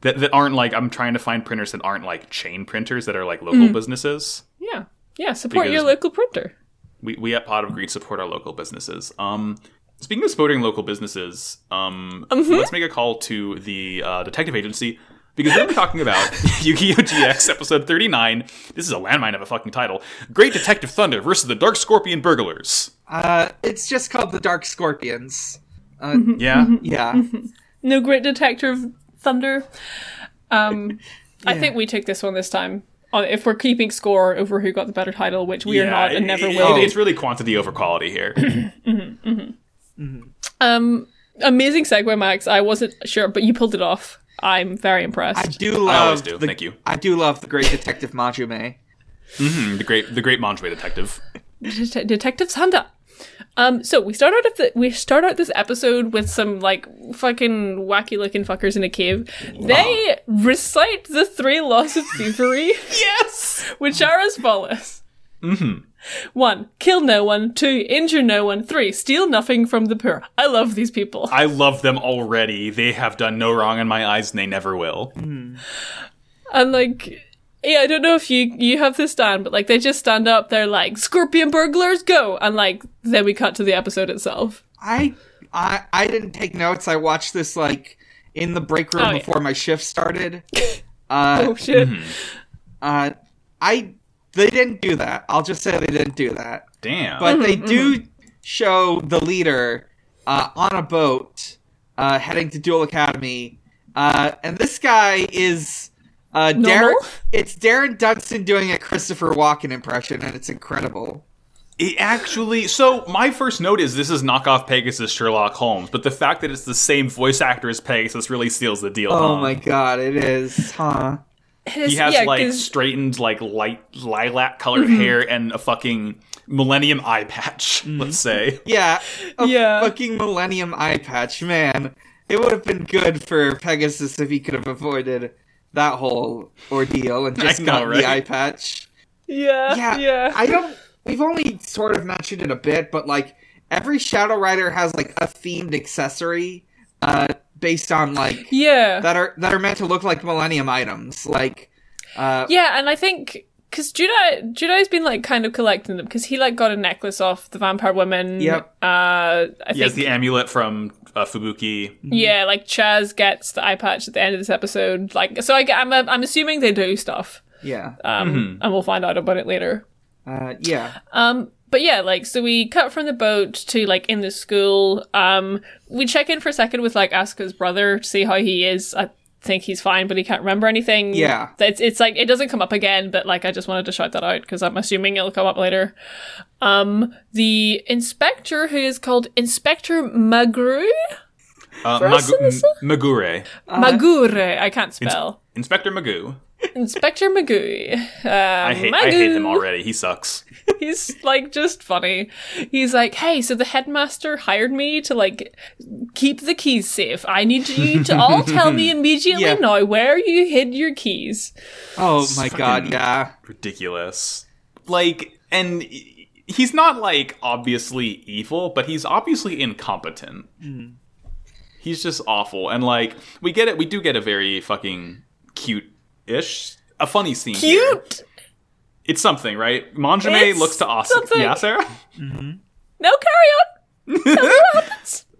that that aren't like. I'm trying to find printers that aren't like chain printers that are like local Mm. businesses. Yeah. Yeah, support your local printer. We we at Pot of Greed support our local businesses. Um, speaking of supporting local businesses, um, Mm-hmm. let's make a call to the uh, detective agency because we're talking about [LAUGHS] Yu-Gi-Oh! GX episode 39. This is a landmine of a fucking title. Great Detective Thunder versus the Dark Scorpion Burglars. Uh, it's just called the Dark Scorpions. Yeah. Yeah. No Great Detective Thunder. Um, [LAUGHS] I think we take this one this time. Uh, If we're keeping score over who got the better title, which we are not and never it- will be. It's really quantity over quality here. [CLEARS THROAT] Um, amazing segue, Max. I wasn't sure, but you pulled it off. I'm very impressed. I do love. I always do. The, Thank you. I do love the Great Detective Manjome. Mm, the great, the great Manjome detective. Det- Detective Sanda. Um, so we start out of the we start out this episode with some like fucking wacky looking fuckers in a cave. They recite the three laws of thievery. [LAUGHS] yes, which are as follows. Mm-hmm. One, kill no one. Two, injure no one. Three, steal nothing from the poor. I love these people. I love them already. They have done no wrong in my eyes, and they never will. And like, yeah, I don't know if you you have this down, but like they just stand up. They're like, "Scorpion burglars, go!" And like, then we cut to the episode itself. I I I didn't take notes. I watched this like in the break room Oh, yeah. before my shift started. [LAUGHS] Uh, Oh shit! uh, I they didn't do that. I'll just say they didn't do that. Damn. But they do show the leader uh, on a boat uh, heading to Duel Academy, uh, and this guy is uh, Darren. It's Darren Dunstan doing a Christopher Walken impression, and it's incredible. It actually, so my first note is this is knockoff Pegasus Sherlock Holmes, but the fact that it's the same voice actor as Pegasus really seals the deal. Oh huh? my god, it is, huh? He has yeah, like 'cause- straightened, like light lilac colored Mm-hmm. hair and a fucking Millennium eye patch. Let's say. Yeah, a Yeah. fucking Millennium eye patch, man. It would have been good for Pegasus if he could have avoided that whole ordeal and [LAUGHS] just I know, gotten right? the eye patch. yeah, Yeah, yeah. I don't. We've only sort of mentioned it a bit, but like every Shadow Rider has like a themed accessory, uh, based on like yeah. that are that are meant to look like Millennium items. Like, uh, Yeah, and I think because Judai Judai's been like kind of collecting them because he like got a necklace off the vampire woman. Yep. Uh, I He has the amulet from uh, Fubuki. yeah, like Chaz gets the eye patch at the end of this episode. Like, so I, am I'm, I'm assuming they do stuff. yeah, Um, and we'll find out about it later. uh, yeah. Um, but yeah, like so we cut from the boat to like in the school. Um, we check in for a second with like Asuka's brother to see how he is. I think he's fine, but he can't remember anything. Yeah. it's it's like it doesn't come up again, but like I just wanted to shout that out because I'm assuming it'll come up later. Um, the inspector who is called Inspector Magru Uh, First Magu- M- Magure. Magure. I can't spell. Inspector Magoo. Inspector Magui. Um, I hate, I hate him already. He sucks. [LAUGHS] He's like just funny. He's like, "Hey, so the headmaster hired me to like keep the keys safe. I need you to all [LAUGHS] tell me immediately Yeah. now where you hid your keys." Oh my god, yeah. ridiculous. Like, and he's not like obviously evil, but he's obviously incompetent. He's just awful, and like we get it. We do get a very fucking cute-ish, a funny scene. here. Cute. It's something, right? Manjome It's looks to Asuka. something. Yeah, Sarah. Mm-hmm. No, carry on. Tell me what happens. [LAUGHS]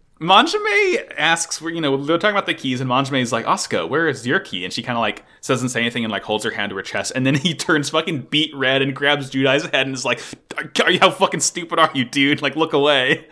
Asks, you know, they're talking about the keys, and Manjome's like, Asuka, where is your key? And she kind of like doesn't say anything and like holds her hand to her chest, and then [LAUGHS] he turns fucking beat red and grabs Judai's head and is like, "Are you- how fucking stupid are you, dude? Like, look away.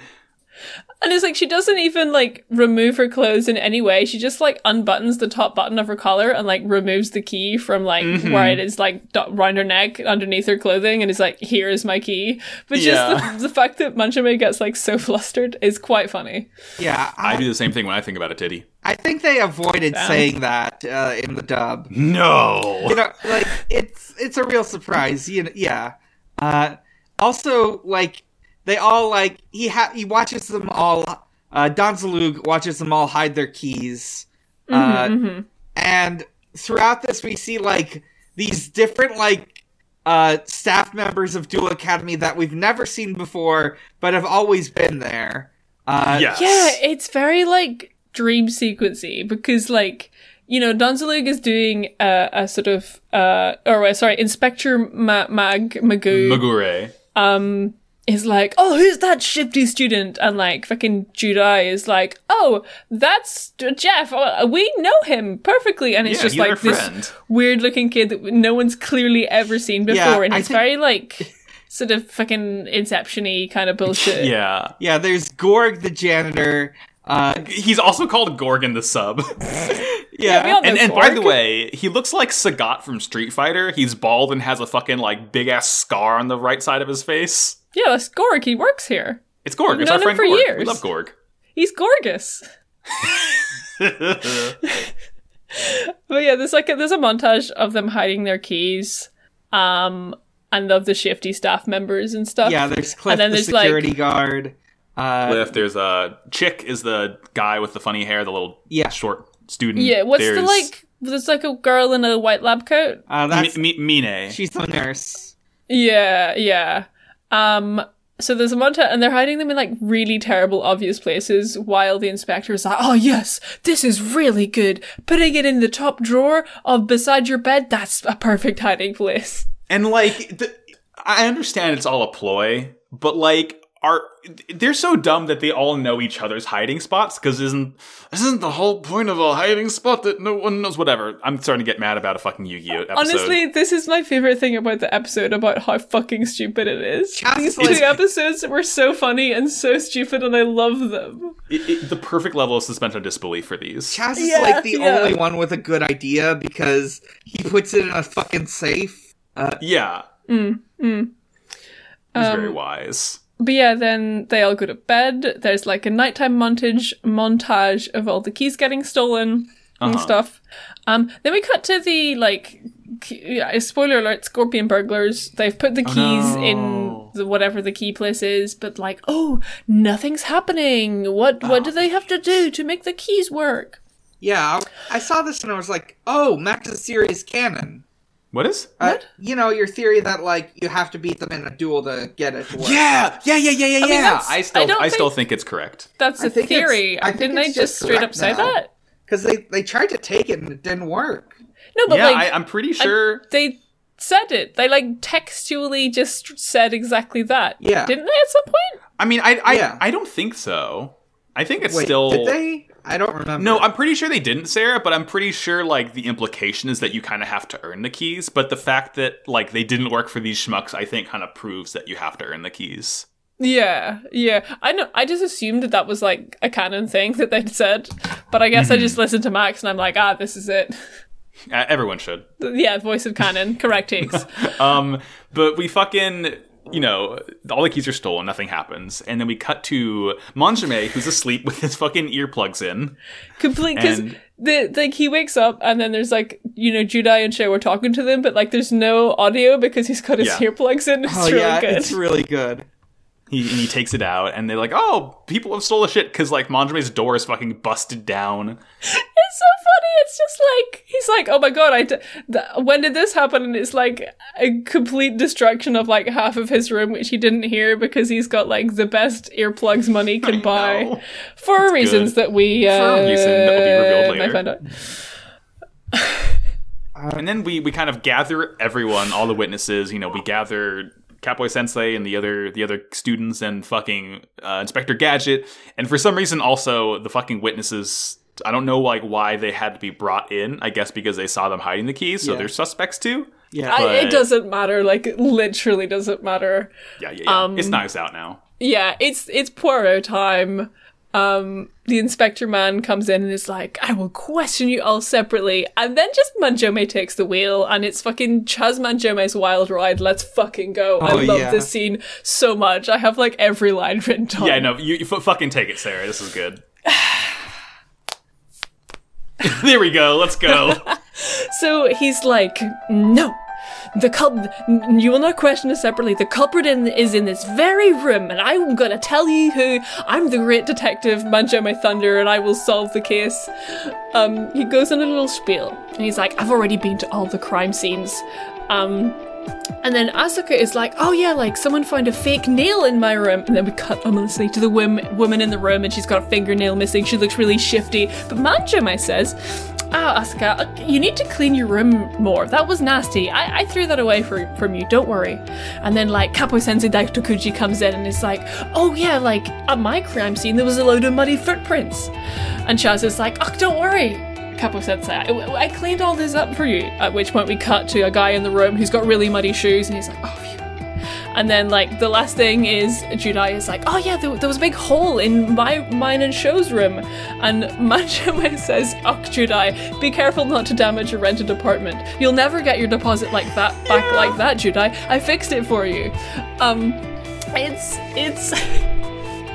And it's like she doesn't even like remove her clothes in any way. She just like unbuttons the top button of her collar and like removes the key from like Mm-hmm. where it is like do- round her neck underneath her clothing and is like, here is my key. But Yeah. just the, the fact that Manjome gets like so flustered is quite funny. Yeah, I I, do the same thing when I think about a titty. I think they avoided Damn. saying that uh, in the dub. No. you know, like it's it's a real surprise. You know, yeah. Uh, also, like they all like he ha- he watches them all. Uh, Don Zaloog watches them all hide their keys, uh, and throughout this we see like these different like uh, staff members of Duel Academy that we've never seen before, but have always been there. Uh, yes. Yeah, it's very like dream sequency because like you know Don Zaloog is doing a, a sort of uh or sorry Inspector Ma- Mag Magoo Magure. um is like oh who's that shifty student and like fucking Judai is like oh that's Jeff uh, we know him perfectly and it's Yeah, just like this weird looking kid that no one's clearly ever seen before Yeah, and it's think- very like sort of fucking inception-y kind of [LAUGHS] bullshit Yeah. yeah. There's Gorg the janitor. Uh, He's also called Gorgon the sub. [LAUGHS] yeah, we all know and and by the way, he looks like Sagat from Street Fighter. He's bald and has a fucking like big ass scar on the right side of his face. Yeah that's Gorg he works here It's Gorg. It's known our him friend for Gorg. We love Gorg. He's gorgeous. But yeah, there's like a, there's a montage of them hiding their keys, um, and of the shifty staff members and stuff. yeah. There's Cliff And then the there's, like- security guard. Uh, Cliff, there's a chick is the guy with the funny hair, the little Yeah. short student. yeah. What's the like? There's like a girl in a white lab coat. uh, that's Mi- Mi- Mine. she's the nurse. Yeah, yeah. Um, so there's a montage, and they're hiding them in like really terrible, obvious places. While the inspector is like, "Oh yes, this is really good. Putting it in the top drawer of beside your bed. That's a perfect hiding place." And like, the, I understand it's all a ploy, but like, are they're so dumb that they all know each other's hiding spots? Because isn't isn't the whole point of a hiding spot that no one knows? Whatever. I'm starting to get mad about a fucking Yu-Gi-Oh episode. Honestly, this is my favorite thing about the episode about how fucking stupid it is. Chaz These two episodes were so funny and so stupid, and I love them. It- it- the perfect level of suspension of disbelief for these. Chaz is Yeah, like the yeah. only one with a good idea because he puts it in a fucking safe. Uh, Yeah, Mm, mm. he's Um, very wise. But yeah, then they all go to bed. There's like a nighttime montage montage of all the keys getting stolen and Uh-huh. stuff. Um, then we cut to the like, yeah, spoiler alert: Scorpion burglars. They've put the keys no. in the whatever the key place is, but like, oh, nothing's happening. What what do they have to do to make the keys work? yeah, I, I saw this and I was like, "Oh, Max's theory serious canon." What is? Uh, What? you know your theory that like you have to beat them in a duel to get it to work. Yeah, yeah, yeah, yeah, yeah, mean, yeah. that's- I still, I don't I, still think- think it's correct. That's I a theory. I Didn't they just just straight up say now. that? because they they tried to take it and it didn't work. No, but yeah, like I, I'm pretty sure. they said it. They like textually just said exactly that. Yeah. Didn't they at some point? I mean, I, I, Yeah. I don't think so. I think it's Wait, still. did they? I don't remember. No, I'm pretty sure they didn't, Sarah. But I'm pretty sure like the implication is that you kind of have to earn the keys. But the fact that like they didn't work for these schmucks, I think, kind of proves that you have to earn the keys. Yeah, yeah. I know. I just assumed that that was like a canon thing that they'd said, but I guess I just listened to Max and I'm like, ah, this is it. Uh, everyone should. yeah, voice of canon, correct takes. [LAUGHS] Um, but we fucking, you know, all the keys are stolen, nothing happens, and then we cut to Manjome, who's asleep with his fucking earplugs in. Complete because And- the like he wakes up and then there's like you know Judai and Shay were talking to them, but like there's no audio because he's got his Yeah. earplugs in. It's Oh really yeah, good. it's really good. He and he takes it out, and they're like, "Oh, people have stole the shit because like Manjome's door is fucking busted down." It's so funny. It's just like he's like, "Oh my god, I d- th- when did this happen?" And it's like a complete destruction of like half of his room, which he didn't hear because he's got like the best earplugs money [LAUGHS] can buy for reasons that we uh, For a reason that will be revealed later. [LAUGHS] And then we we kind of gather everyone, all the witnesses. You know, we gather Catboy Sensei and the other the other students and fucking uh, Inspector Gadget, and for some reason also the fucking witnesses. I don't know like why they had to be brought in. I guess because they saw them hiding the keys, so Yeah. they're suspects too. Yeah, I, it doesn't matter. Like it literally doesn't matter. Yeah, yeah, yeah. Um, it's Knives Out now. Yeah, it's it's Poirot time. um, the inspector man comes in and is like, I will question you all separately. And then just Manjome takes the wheel and it's fucking Chaz Manjome's wild ride. Let's fucking go. I Oh, love yeah. this scene so much. I have like every line written down. Yeah, no, you, you f- fucking take it, Sarah. This is good. [SIGHS] [LAUGHS] there we go. Let's go. [LAUGHS] So he's like, no. The culprit, you will not question it separately. The culprit in, is in this very room, and I'm gonna tell you who. I'm the great detective, Manjome Thunder, and I will solve the case. Um, he goes on a little spiel, and he's like, I've already been to all the crime scenes. Um, and then Asuka is like, oh yeah, like someone found a fake nail in my room. And then we cut ominously to the wom- woman in the room and she's got a fingernail missing. She looks really shifty. But Manjome says, ah, Asuka, uh, you need to clean your room more. That was nasty. I, I threw that away for, from you. Don't worry. And then like Kapo Sensei Daitokuji comes in and is like, oh yeah, like at my crime scene there was a load of muddy footprints. And Chaz is like, oh, don't worry. Capo Sensei, I, I cleaned all this up for you. At which point we cut to a guy in the room who's got really muddy shoes, and he's like, oh, phew. And then, like, the last thing is Judai is like, oh yeah, there, there was a big hole in my mine and Sho's room. And [LAUGHS] Manjome says, oh, Judai, be careful not to damage a rented apartment. You'll never get your deposit like that back like that, Judai. I fixed it for you. Um, it's, it's. [LAUGHS]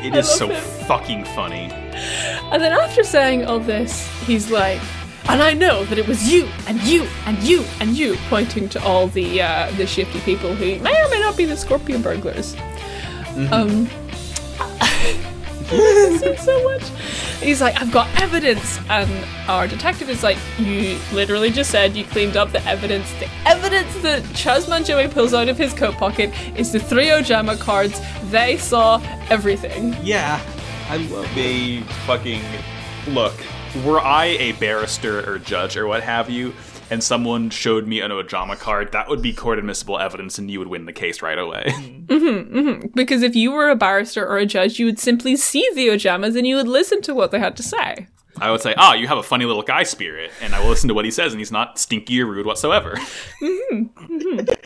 It is so it. fucking funny. And then after saying all this, he's like, and I know that it was you and you and you and you, pointing to all the uh, the shifty people who may or may not be the scorpion burglars. Um, [LAUGHS] this is so much. He's like, I've got evidence, and our detective is like, you literally just said you cleaned up the evidence. The evidence that Chaz Manjome pulls out of his coat pocket is the three Ojama cards. They saw everything. Yeah, I love the fucking look. Were I a barrister or judge or what have you, and someone showed me an Ojama card, that would be court admissible evidence, and you would win the case right away. [LAUGHS] Because if you were a barrister or a judge, you would simply see the Ojamas and you would listen to what they had to say. I would say, "Ah, you have a funny little guy spirit," and I will listen to what he says, and he's not stinky or rude whatsoever. [LAUGHS]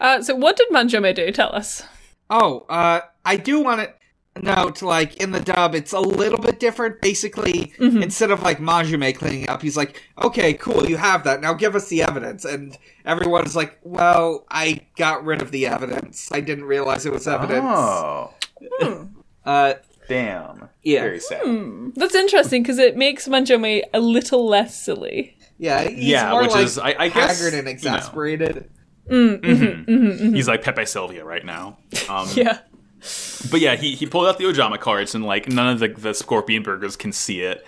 Uh, so, what did Manjome do? Tell us. Oh, uh, I do want to note, like, in the dub, it's a little bit different. Basically, mm-hmm. instead of, like, Manjome cleaning up, he's like, okay, cool, you have that. Now give us the evidence. And everyone's like, well, I got rid of the evidence. I didn't realize it was evidence. Oh, hmm. [LAUGHS] Uh, damn. Yeah. Very sad. Hmm. That's interesting because it makes Manjome a little less silly. yeah, he's Yeah, more, which like, is, I, I guess, haggard and you know, exasperated. Mm, mm-hmm, mm-hmm. he's like Pepe Sylvia right now. [LAUGHS] Um, Yeah. But yeah, he, he pulled out the Ojama cards and like none of the, the scorpion burgers can see it.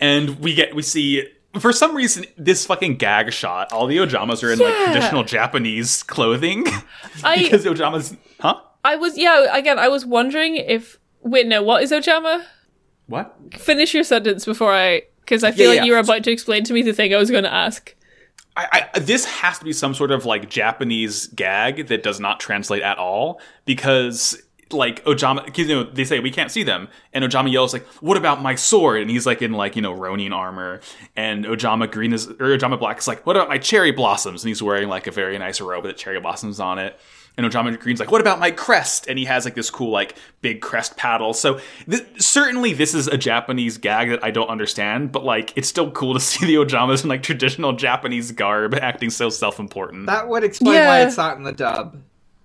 And we get we see for some reason this fucking gag shot, all the Ojamas are in like traditional Japanese clothing. [LAUGHS] I because Ojamas huh? I was yeah again I was wondering if wait no what is Ojama? What? Finish your sentence before I because I feel Yeah, like yeah. you were about to explain to me the thing I was going to ask. I, I, this has to be some sort of like Japanese gag that does not translate at all because like Ojama, 'cause, you know, they say we can't see them, and Ojama yells like, "What about my sword?" And he's like in like you know Ronin armor, and Ojama Green is or Ojama Black is like, "What about my cherry blossoms?" And he's wearing like a very nice robe with cherry blossoms on it. And Ojama Green's like, "What about my crest?" And he has like this cool like big crest paddle. So th- certainly this is a Japanese gag that I don't understand, but like it's still cool to [LAUGHS] see the Ojamas in like traditional Japanese garb acting so self-important. That would explain why it's not in the dub.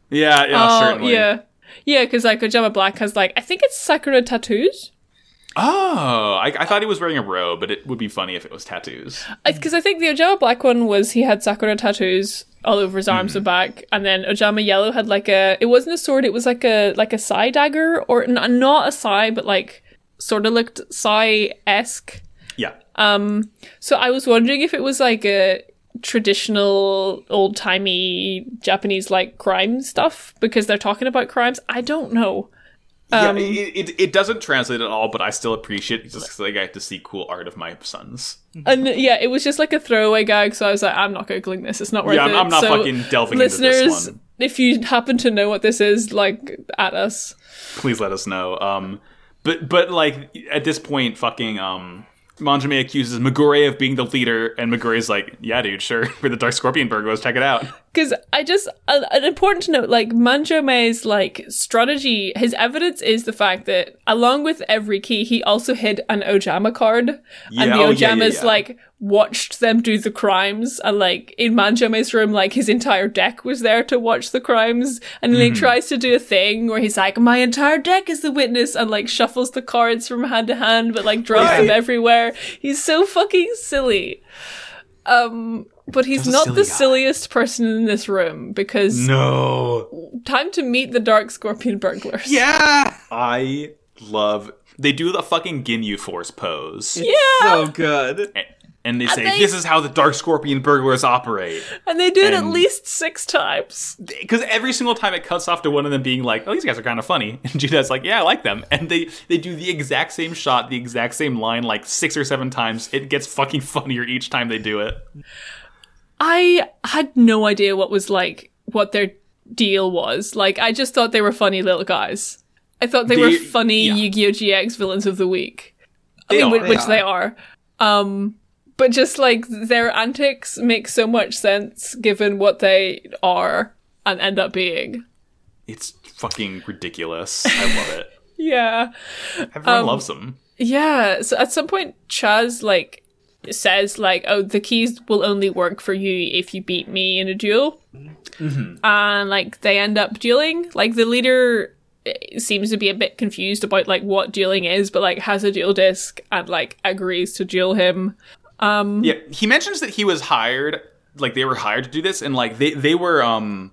yeah, yeah, Oh certainly. yeah. Yeah, because like Ojama Black has like I think it's Sakura tattoos. Oh, I, I thought he was wearing a robe, but it would be funny if it was tattoos. Because I think the Ojama Black one was he had Sakura tattoos all over his arms and back, and then Ojama Yellow had like a. It wasn't a sword; it was like a like a sai dagger, or n- not a sai, but like sort of looked sai esque. Yeah. Um. So I was wondering if it was like a traditional old timey Japanese like crime stuff because they're talking about crimes. I don't know. Um, yeah, it, it, it doesn't translate at all, but I still appreciate it just because I get to see cool art of my sons. And yeah, it was just like a throwaway gag, so I was like, I'm not googling this. It's not worth Yeah, I'm, it. I'm not So, fucking delving listeners, into this one. Listeners, if you happen to know what this is, like at us. Please let us know. Um, but but like at this point, fucking um, Manjome accuses Megure of being the leader, and Megure's like, "Yeah, dude, sure. [LAUGHS] We're the Dark Scorpion burglars. Check it out." Because I just an, an important to note, like Manjome's like strategy, his evidence is the fact that along with every key, he also hid an Ojama card, and the oh, yeah, yeah, Ojamas yeah. like watched them do the crimes, and like in Manjome's room, like his entire deck was there to watch the crimes, and then Mm-hmm. he tries to do a thing where he's like, "My entire deck is the witness," and like shuffles the cards from hand to hand, but like drops them everywhere. He's so fucking silly. Um, but he's Just a not silly the guy. silliest person in this room because No. time to meet the Dark Scorpion burglars. [LAUGHS] Yeah, I love. They do the fucking Ginyu Force pose. Yeah. so good. And they say, they- this is how the Dark Scorpion burglars operate. And they do it at least six times. Because every single time it cuts off to one of them being like, oh, these guys are kind of funny. [LAUGHS] And Judai's like, yeah, I like them. And they, they do the exact same shot, the exact same line like six or seven times. It gets fucking [LAUGHS] funnier each time they do it. I had no idea what was like, what their deal was. Like, I just thought they were funny little guys. I thought they, They- were funny yeah. Yu-Gi-Oh! GX villains of the week. I mean, are. which They they are. Um, but just like their antics make so much sense given what they are and end up being. It's fucking ridiculous. [LAUGHS] I love it. Yeah. Everyone Um, loves them. Yeah. So at some point, Chaz like says like, "Oh, the keys will only work for you if you beat me in a duel," and like they end up dueling. Like the leader eh, seems to be a bit confused about like what dueling is, but like has a duel disc and like agrees to duel him. Yeah, he mentions that he was hired, like they were hired to do this, and like they they were um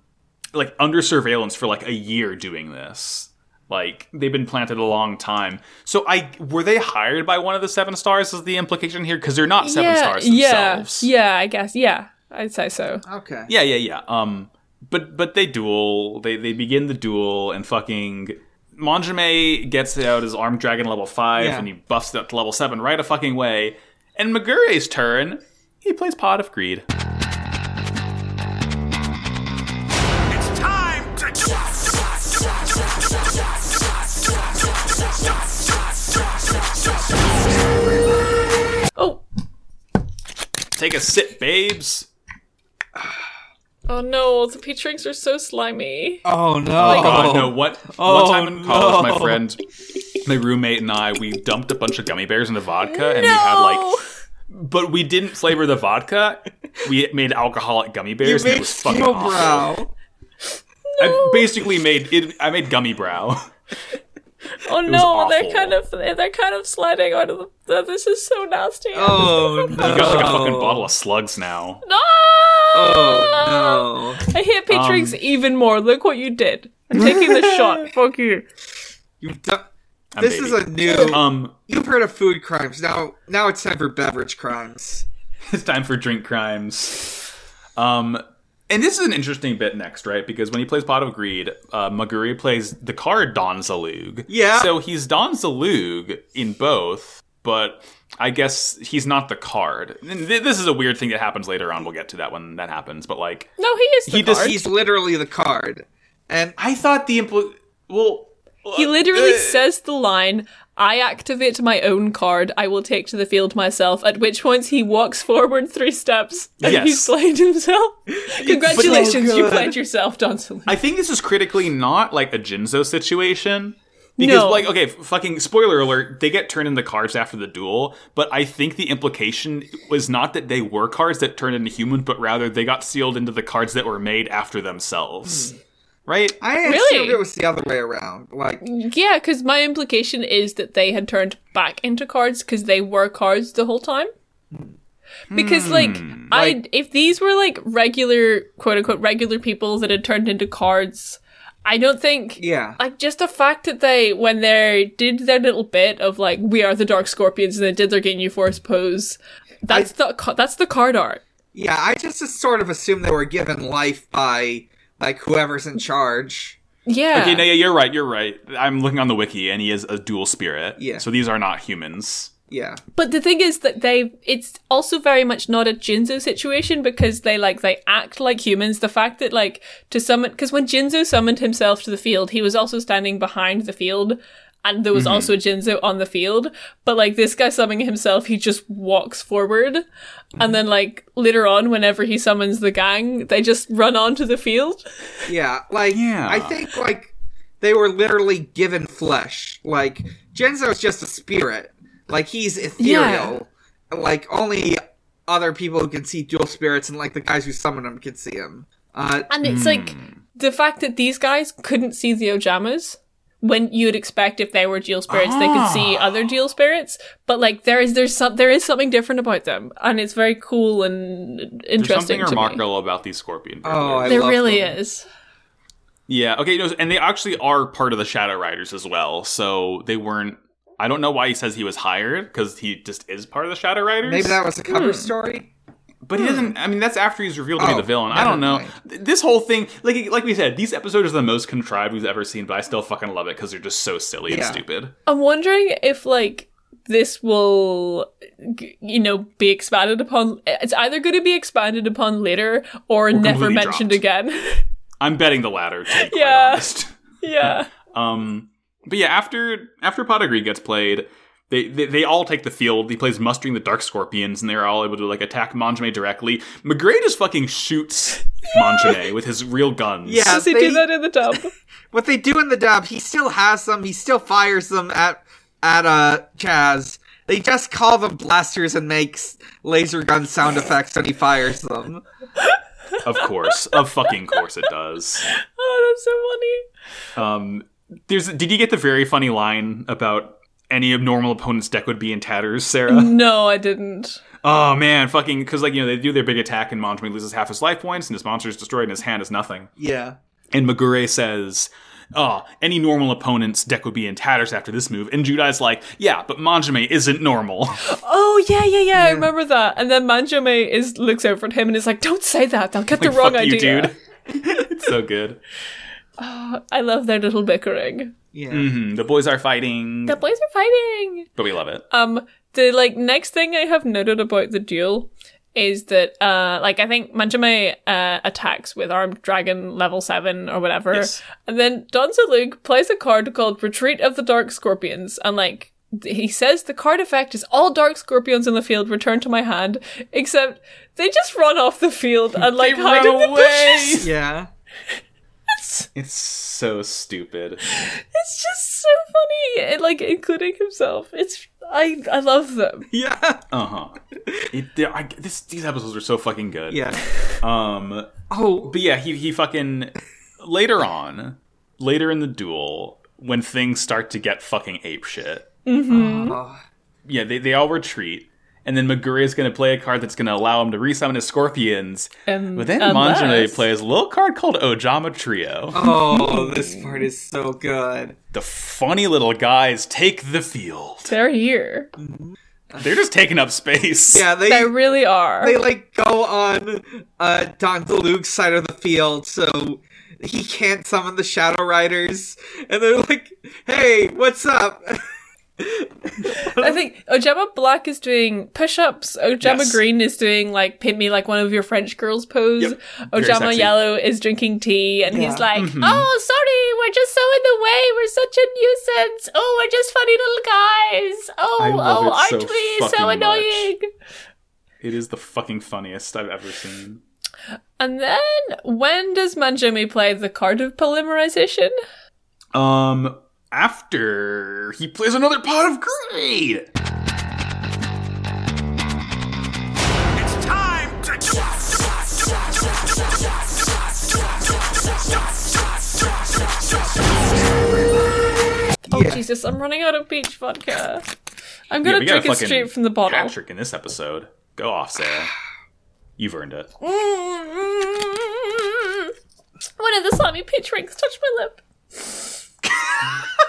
like under surveillance for like a year doing this. Like they've been planted a long time. So I were they hired by one of the seven stars? Is the implication here? Because they're not seven yeah, stars yeah, themselves. yeah. I guess yeah. I'd say so. Okay. yeah, yeah, yeah. Um, but but they duel. They they begin the duel and fucking. Manjome gets out his armed dragon level five Yeah. and he buffs it up to level seven right a fucking way. And Magure's turn, he plays Pot of Greed. It's time to Oh, Take a sip, babes. Oh no! The peach rings are so slimy. Oh no! Oh god, no! What? Oh, one time in college, no. my friend, my roommate, and I, we dumped a bunch of gummy bears into vodka, and we had like, but we didn't flavor the vodka. We made alcoholic gummy You bears, and it made was fucking steel awful. brow. I basically made it. I made gummy brow. [LAUGHS] [LAUGHS] Oh no, they're kind of they're kind of sliding out of the. This is so nasty. Oh [LAUGHS] no! You got like a fucking bottle of slugs now. No! Oh no! I hate peach Um, rings even more. Look what you did. I'm taking the shot. [LAUGHS] Fuck you. You've done. I'm This baby. is a new. Um, You've heard of food crimes. Now, now it's time for beverage crimes. it's time for drink crimes. Um, and this is an interesting bit next, right? Because when he plays Pot of Greed, uh, Maguri plays the card Don Zaloog. Yeah. So he's Don Zaloog in both, but I guess he's not the card. This is a weird thing that happens later on. We'll get to that when that happens. But like, No, he is the He just- card. He's literally the card, and I thought the impl- well, He literally uh, says the line, I activate my own card, I will take to the field myself, at which point he walks forward three steps and Yes. he's slayed himself. [LAUGHS] Oh Congratulations, so you played yourself, Donson. I think this is critically not like a Jinzo situation. Because, No. like, okay, fucking spoiler alert, they get turned into cards after the duel, but I think the implication was not that they were cards that turned into humans, but rather they got sealed into the cards that were made after themselves. Hmm. Right? I Really? assumed it was the other way around. Like, Yeah, because my implication is that they had turned back into cards because they were cards the whole time. Because like, hmm, I if these were like regular quote unquote regular people that had turned into cards, I don't think yeah, like just the fact that they when they did their little bit of like we are the dark scorpions and they did their Ginyu Force pose. That's the that's the card art. yeah. I just sort of assumed they were given life by like whoever's in charge. Yeah. Okay, no, yeah, you're right, you're right. I'm looking on the wiki, and he is a duel spirit. Yeah. So these are not humans. Yeah, But the thing is that they it's also very much not a Jinzo situation because they like they act like humans. The fact that like to summon because when Jinzo summoned himself to the field, he was also standing behind the field and there was also a Jinzo on the field. But like this guy summoning himself, he just walks forward, and then like later on, whenever he summons the gang, they just run onto the field. Yeah, like Yeah. I think like they were literally given flesh. Like Jinzo's just a spirit. Like he's ethereal. Like only other people who can see duel spirits and like the guys who summon him can see him. Uh, And it's like the fact that these guys couldn't see the Ojamas when you'd expect if they were Duel spirits they could see ah. other Duel spirits, but like there is there's some there is something different about them, and it's very cool and interesting. There's interesting something to me. about these scorpion. Oh, I There love really them. is. Yeah. Okay. No, and they actually are part of the Shadow Riders as well. So they weren't. I don't know why he says he was hired because he just is part of the Shadow Riders. Maybe that was a cover hmm. story. But he doesn't. I mean, that's after he's revealed to be Oh, the villain. I don't know. never Th- This whole thing, like like we said, these episodes are the most contrived we've ever seen. But I still fucking love it because they're just so silly and Yeah. stupid. I'm wondering if like this will g- you know be expanded upon it's either going to be expanded upon later or, never completely mentioned dropped. again [LAUGHS] I'm betting the latter. To be quite Yeah. honest. [LAUGHS] yeah [LAUGHS] Um, but yeah, after after Pot of Greed gets played, they, they they all take the field. He plays mustering the Dark Scorpions, and they're all able to like attack Manjome directly. McGray just fucking shoots [LAUGHS] Manjome with his real guns. Yeah. does he they- do that in the dub [LAUGHS] What they do in the dub, he still has them. He still fires them at at uh Chaz. They just call them blasters and makes laser gun sound effects when he fires them. of course, of fucking course it does. [LAUGHS] oh that's so funny Um, there's did you get the very funny line about any abnormal opponent's deck would be in tatters, Sarah? no i didn't oh man, fucking because like you know they do their big attack and Manjome loses half his life points and his monster is destroyed and his hand is nothing. Yeah. And Magure says, Oh, any normal opponent's deck would be in tatters after this move. And Judai's like, Yeah, but Manjome isn't normal. [LAUGHS] oh yeah yeah yeah i remember that and then manjome is looks over at him and is like don't say that they'll get like, the wrong fuck you, idea dude. [LAUGHS] it's so good. [SIGHS] i love their little bickering Yeah. hmm The boys are fighting, the boys are fighting but we love it. Um, the like next thing I have noted about the duel is that uh, like I think Manjome uh attacks with armed dragon level seven or whatever, Yes. and then Don Zaloog plays a card called Retreat of the Dark Scorpions, and like. He says the card effect is all dark scorpions in the field return to my hand, except they just run off the field [LAUGHS] and like hide in the away. bushes. Yeah. [LAUGHS] It's so stupid. It's just so funny, and, like including himself. It's I I love them. Yeah. [LAUGHS] Uh huh. This these episodes are so fucking good. Yeah. Um. Oh, But yeah, he he fucking later on, later in the duel, when things start to get fucking ape shit. oh, Yeah, they they all retreat. And then Maguri is going to play a card that's going to allow him to resummon his scorpions. And But then unless- Manjome plays a little card called Ojama Trio. oh, this part is so good. The funny little guys take the field. They're here. They're just taking up space. Yeah, they They really are. they like go on uh Don Zaloog's side of the field, so he can't summon the Shadow Riders, and they're like, "Hey, what's up?" [LAUGHS] I think Ojama Black is doing push-ups. Ojama Yes. Green is doing like "pimp me like one of your French girls" pose. Yep. Ojama. Yellow is drinking tea, and he's like, Mm-hmm. "Oh, sorry, we're just so in the way. We're such a nuisance. Oh, we're just funny little guys. Oh, oh, it aren't so we fucking so much. annoying?" It is the fucking funniest I've ever seen. And then when does Manjome play the card of polymerization? Um, after he plays another pot of greed. It's time to Oh Yeah. Jesus, I'm running out of peach vodka. I'm gonna we got a drink it straight from the bottle. Hat trick in this episode. Go off, Sarah. You've earned it. Mm. One of the slimy peach rings touched my lip. [LAUGHS]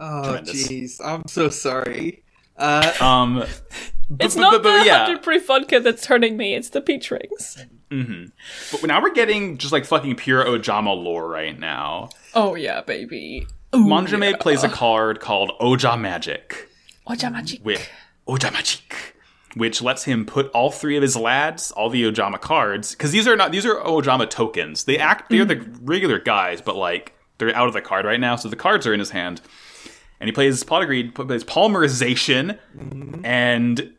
Oh, jeez, I'm so sorry. Uh, Um, [LAUGHS] but, It's but- not but- but the yeah. hundred proof vodka that's hurting me. It's the peach rings. But now we're getting just like fucking pure Ojama lore right now. Oh yeah, baby. Manjome plays a card called Oja Magic. Ojamachi. With Oja Magic. Which lets him put all three of his lads, all the Ojama cards, because these are not these are Ojama tokens. They act they're the regular guys, but like they're out of the card right now, so the cards are in his hand. And he plays polygrade, plays polymerization, and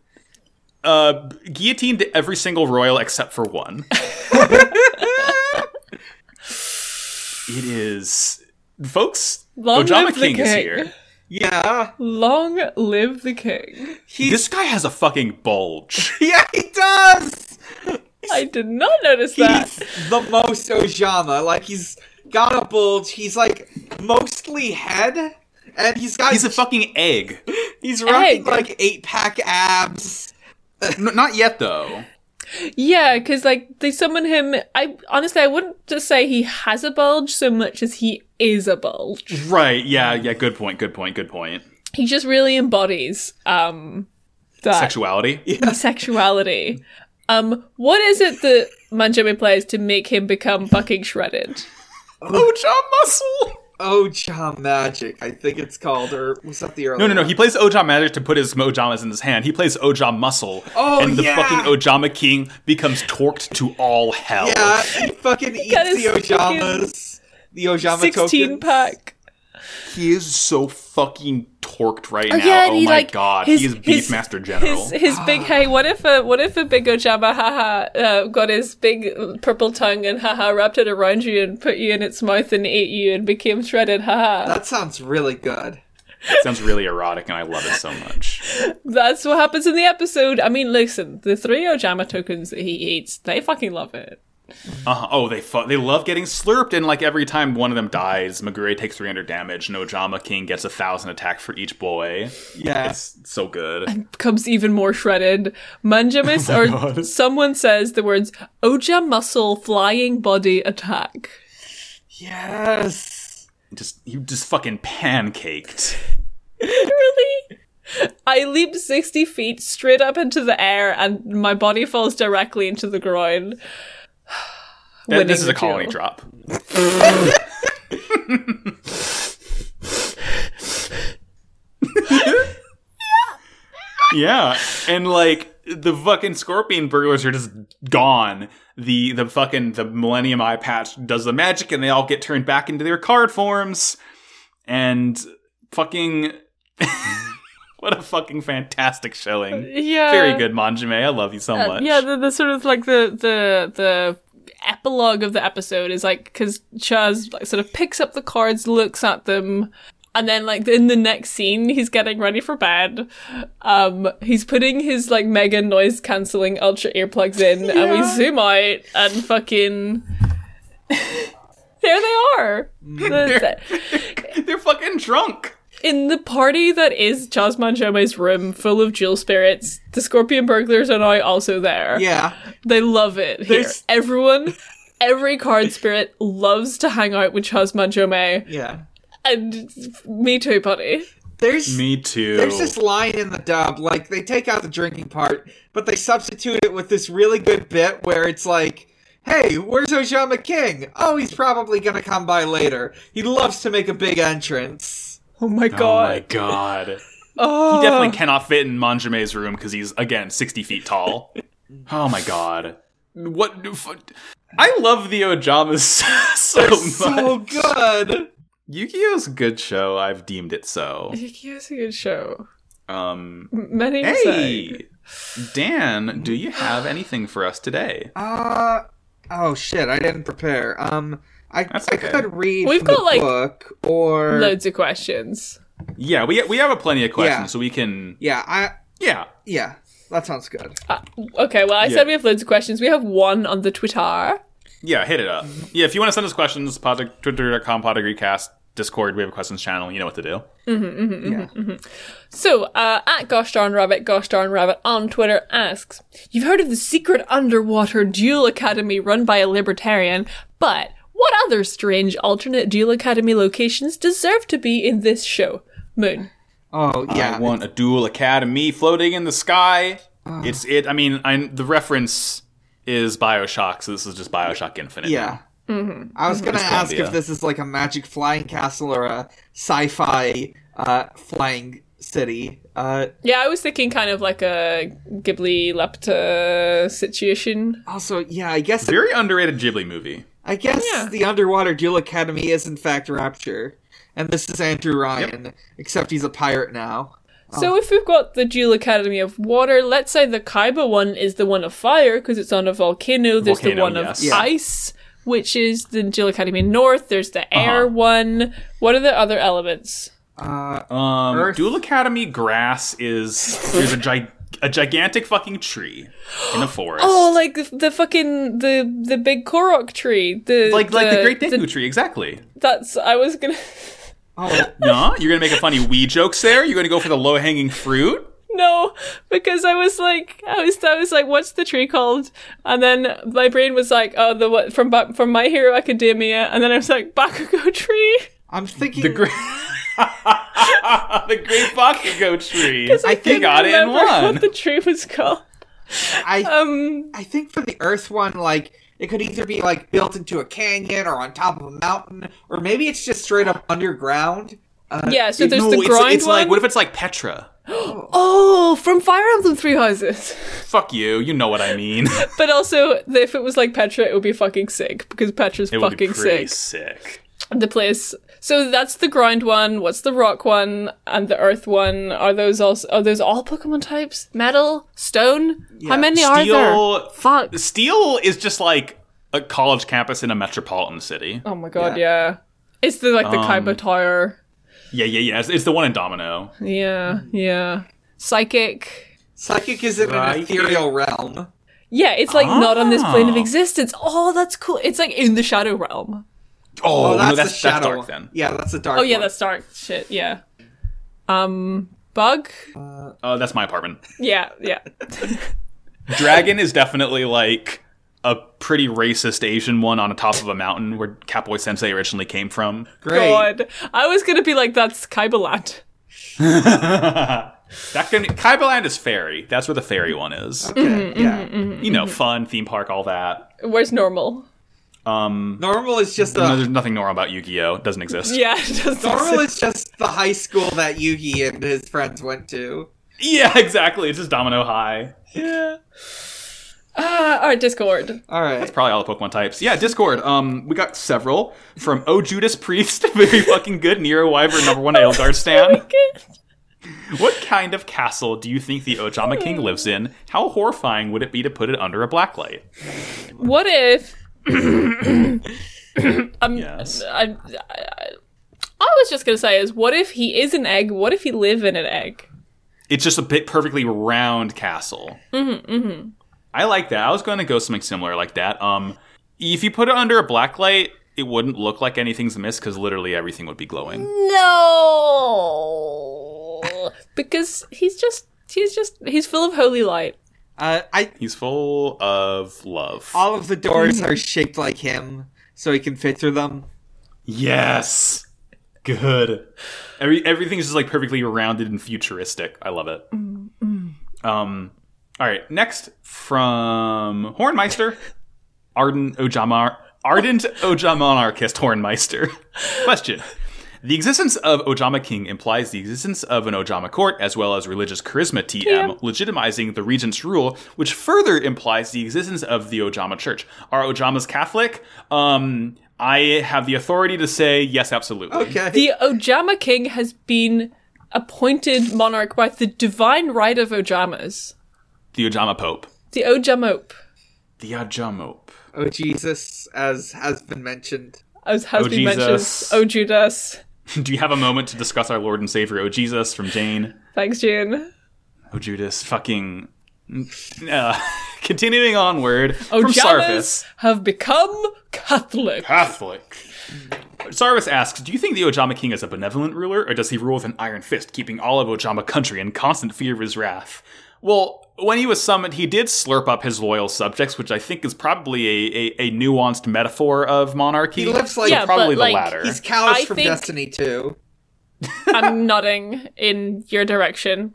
uh, guillotined every single royal except for one. [LAUGHS] it is, folks. Long Ojama live the King is here. Yeah. Long live the king. He's This guy has a fucking bulge. [LAUGHS] Yeah, he does. I did not notice that. He's the most Ojama. Like he's got a bulge. He's like mostly head, and he's got He's a fucking egg. he's rocking egg. like eight pack abs. N- not yet though. Yeah, because like they summon him. I honestly, I wouldn't just say he has a bulge so much as he is a bulge. Right? Yeah. Yeah. Good point. Good point. Good point. He just really embodies um that Sexuality. [LAUGHS] sexuality. Um, what is it that Manjome plays to make him become fucking shredded? Oja muscle. Ojama magic, I think it's called, or was that the early? No, no, no. one? He plays Ojama magic to put his Ojamas in his hand. He plays Ojama muscle. Oh, and the yeah. fucking Ojama king becomes torqued to all hell. Yeah, he fucking eats got the Ojamas. The Ojama Sixteen tokens. pack. He is so fucking torqued right now. yeah, oh he, my like, god. his- he is his- Beefmaster General. His, his big hey, what if a what if a big Ojama haha uh, got his big purple tongue and haha wrapped it around you and put you in its mouth and ate you and became shredded haha. That sounds really good. It sounds really erotic and I love it so much. That's what happens in the episode. I mean, listen, the three Ojama tokens that he eats, they fucking love it. Uh-huh. Oh, they fu- they love getting slurped, and like every time one of them dies, Magure takes 300 damage, Nojama King gets a thousand attack for each boy. Yeah. It's so good. Becomes even more shredded. Manjamis [LAUGHS] or someone says the words Oja muscle flying body attack. Yes. Just you just fucking pancaked. [LAUGHS] really? I leap 60 feet straight up into the air and my body falls directly into the ground. [SIGHS] Th- Winning this is a colony duel. drop. yeah, and like the fucking scorpion burglars are just gone. The the fucking the Millennium Eye Patch does the magic, and they all get turned back into their card forms. And fucking, [LAUGHS] what a fucking fantastic showing! Yeah. Very good, Manjome. I love you so Uh, much. yeah, the, the sort of like the the the epilogue of the episode is like because Chaz like sort of picks up the cards, looks at them, and then like in the next scene, he's getting ready for bed. Um, he's putting his like mega noise canceling ultra earplugs in, and we zoom out and fucking. [LAUGHS] there they are. [LAUGHS] The- They're fucking drunk. In the party that is Jasmine Jome's room, full of duel spirits, the Scorpion burglars are now also there. Yeah. They love it here. There's- Everyone, every card spirit loves to hang out with Chasman Jome. Yeah. And me too, buddy. There's Me too. There's this line in the dub, like they take out the drinking part, but they substitute it with this really good bit where it's like, "Hey, where's Ojama King? Oh, he's probably gonna come by later. He loves to make a big entrance." Oh my god! Oh my god. [LAUGHS] Oh. He definitely cannot fit in Manjome's room because he's again sixty feet tall. [LAUGHS] oh my god. What? New f- I love the Ojamas [LAUGHS] so much. So good. Yu-Gi-Oh's a good show. I've deemed it so. It's a good show. Um. Many say. Hey, Dan, do you have anything for us today? Uh oh shit, I didn't prepare. Um, I That's I okay. could read We've from got, the like, book or Loads of questions. Yeah, we we have a plenty of questions, Yeah. so we can. yeah, I Yeah. yeah, that sounds good. Uh, okay, well, I Yeah. said we have loads of questions. We have one on the Twitter. Yeah, hit it up. Yeah, if you want to send us questions, pod- twitter.com, podagreecast, Discord, we have a questions channel. You know what to do. yeah. So, uh, at Gosh Darn Rabbit, Gosh Darn Rabbit on Twitter asks, You've heard of the secret underwater duel academy run by a libertarian, but what other strange alternate duel academy locations deserve to be in this show? Moon. Oh yeah. I want a duel academy floating in the sky. It's it. I mean, I, the reference is Bioshock, so this is just Bioshock Infinite. Yeah. Mm-hmm. I was gonna ask Columbia. if this is like a magic flying castle or a sci-fi uh, flying city. Uh, Yeah, I was thinking kind of like a Ghibli Laputa situation. also, yeah, I guess Very underrated Ghibli movie. I guess Yeah. the underwater duel academy is in fact Rapture, and this is Andrew Ryan, except he's a pirate now. So if we've got the Duel Academy of Water, let's say the Kaiba one is the one of fire because it's on a volcano. There's the one yes. of Yeah. ice, which is the Duel Academy North. There's the air Uh-huh. one. What are the other elements? Uh, Um, Earth. Duel Academy grass is there's a gi- a gigantic fucking tree in a [GASPS] forest. Oh, like the, the fucking the the big Korok tree. The like like the Great Deku tree, exactly. That's I was gonna. [LAUGHS] oh, No, you're gonna make a funny wee jokes there. You're gonna go for the low hanging fruit. No, because I was like, I was, I was like, what's the tree called? And then my brain was like, oh, the what from from My Hero Academia, and then I was like, Bakugo tree. I'm thinking. The great, [LAUGHS] [LAUGHS] the Great Bakugo tree. I You couldn't got it in remember one. What the tree was called? I Um, I think for the Earth one, like it could either be like built into a canyon or on top of a mountain, or maybe it's just straight up underground. Uh, yeah. So there's no, the it's, grind it's one. like what if it's like Petra? [GASPS] oh, from Fire Emblem Three Houses. [LAUGHS] Fuck you, you know what I mean. But also, if it was like Petra, it would be fucking sick because Petra's It would be fucking pretty sick. sick. The place. So that's the ground one. What's the rock one and the earth one? Are those also? Are those all Pokemon types? Metal, stone. How many are there? Steel, Fuck. Steel is just like a college campus in a metropolitan city. Oh my god, yeah. It's the like the Um, Kaiba Tower. Yeah, yeah, yeah. It's, it's the one in Domino. Yeah, yeah. Psychic. Psychic is in Right. an ethereal realm. Yeah, it's like not on this plane of Oh. existence. Oh, that's cool. It's like in the Shadow Realm. Oh, Oh, that's, no, that's, the shadow. that's dark then. Yeah, that's the dark. Oh yeah, one. that's dark shit. Yeah. Um, bug. Uh, oh, that's my apartment. Yeah, yeah. [LAUGHS] Dragon is definitely like a pretty racist Asian one on the top of a mountain where Catboy Sensei originally came from. great. God, I was gonna be like, that's Kaiba Land. [LAUGHS] That can Kaiba Land is fairy. That's where the fairy one is. Okay, mm-hmm, yeah. Mm-hmm, mm-hmm, you know, fun theme park, all that. Where's normal? Um, Normal is just no, a there's nothing normal about Yu-Gi-Oh. It doesn't exist. Yeah, it doesn't normal exist. is just the high school that Yugi and his friends went to. Yeah, [LAUGHS] exactly. It's just Domino High. Yeah. Ah, our Discord. All right. That's probably all the Pokemon types. Yeah, Discord. Um, we got several from O Judas Priest, [LAUGHS] very fucking good. Nero Wyvern, number one Aelgar [LAUGHS] stan. What kind of castle do you think the Ojama King [SIGHS] lives in? How horrifying would it be to put it under a blacklight? What if? [COUGHS] um, Yes. I, I, I was just gonna say is what if he is an egg? What if he live in an egg? It's just a bit perfectly round castle. Mm-hmm, mm-hmm. I like that. I was going to go something similar like that. Um, if you put it under a blacklight, it wouldn't look like anything's amiss because literally everything would be glowing. No, [LAUGHS] because he's just he's just he's full of holy light. Uh, I He's full of love. all of the doors are shaped like him, so he can fit through them. Yes. Good. Every everything's just like perfectly rounded and futuristic. I love it. Um. All right. Next from Hornmeister, ardent Ojama, ardent Ojama monarchist Hornmeister. [LAUGHS] Question. The existence of Ojama King implies the existence of an Ojama court as well as religious charisma TM, legitimizing the regent's rule, which further implies the existence of the Ojama Church. Are Ojamas Catholic? Um, I have the authority to say yes, absolutely. Okay. The Ojama King has been appointed monarch by the divine right of Ojamas. The Ojama Pope. The Ojamope, The Ojamope. oh Jesus, as has been mentioned. as has Oh, been mentioned. Jesus. Oh Judas. [LAUGHS] Do you have a moment to discuss our Lord and Savior, O Jesus, from Jane? Thanks, June. Oh Judas, fucking. Uh, [LAUGHS] continuing onward from Ojamas Sarvis. have become Catholic. Catholic. Sarvis asks, Do you think the Ojama King is a benevolent ruler, or does he rule with an iron fist, keeping all of Ojama country in constant fear of his wrath? Well, when he was summoned, he did slurp up his loyal subjects, which I think is probably a, a, a nuanced metaphor of monarchy. He lives like Yeah, probably the like, latter. he's Calus I from Destiny 2. [LAUGHS] I'm nodding in your direction.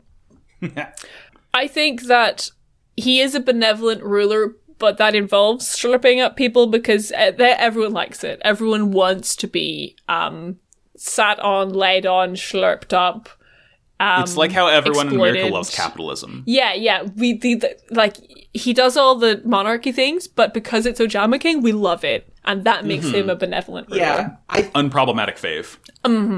[LAUGHS] I think that he is a benevolent ruler, but that involves slurping up people because uh, everyone likes it. Everyone wants to be um, sat on, laid on, slurped up. Um, It's like how everyone in America loves capitalism. Yeah, yeah. We the, the like he does all the monarchy things, but because it's Ojama King, we love it, and that makes Mm-hmm. him a benevolent. ruler. Yeah, I Unproblematic fave.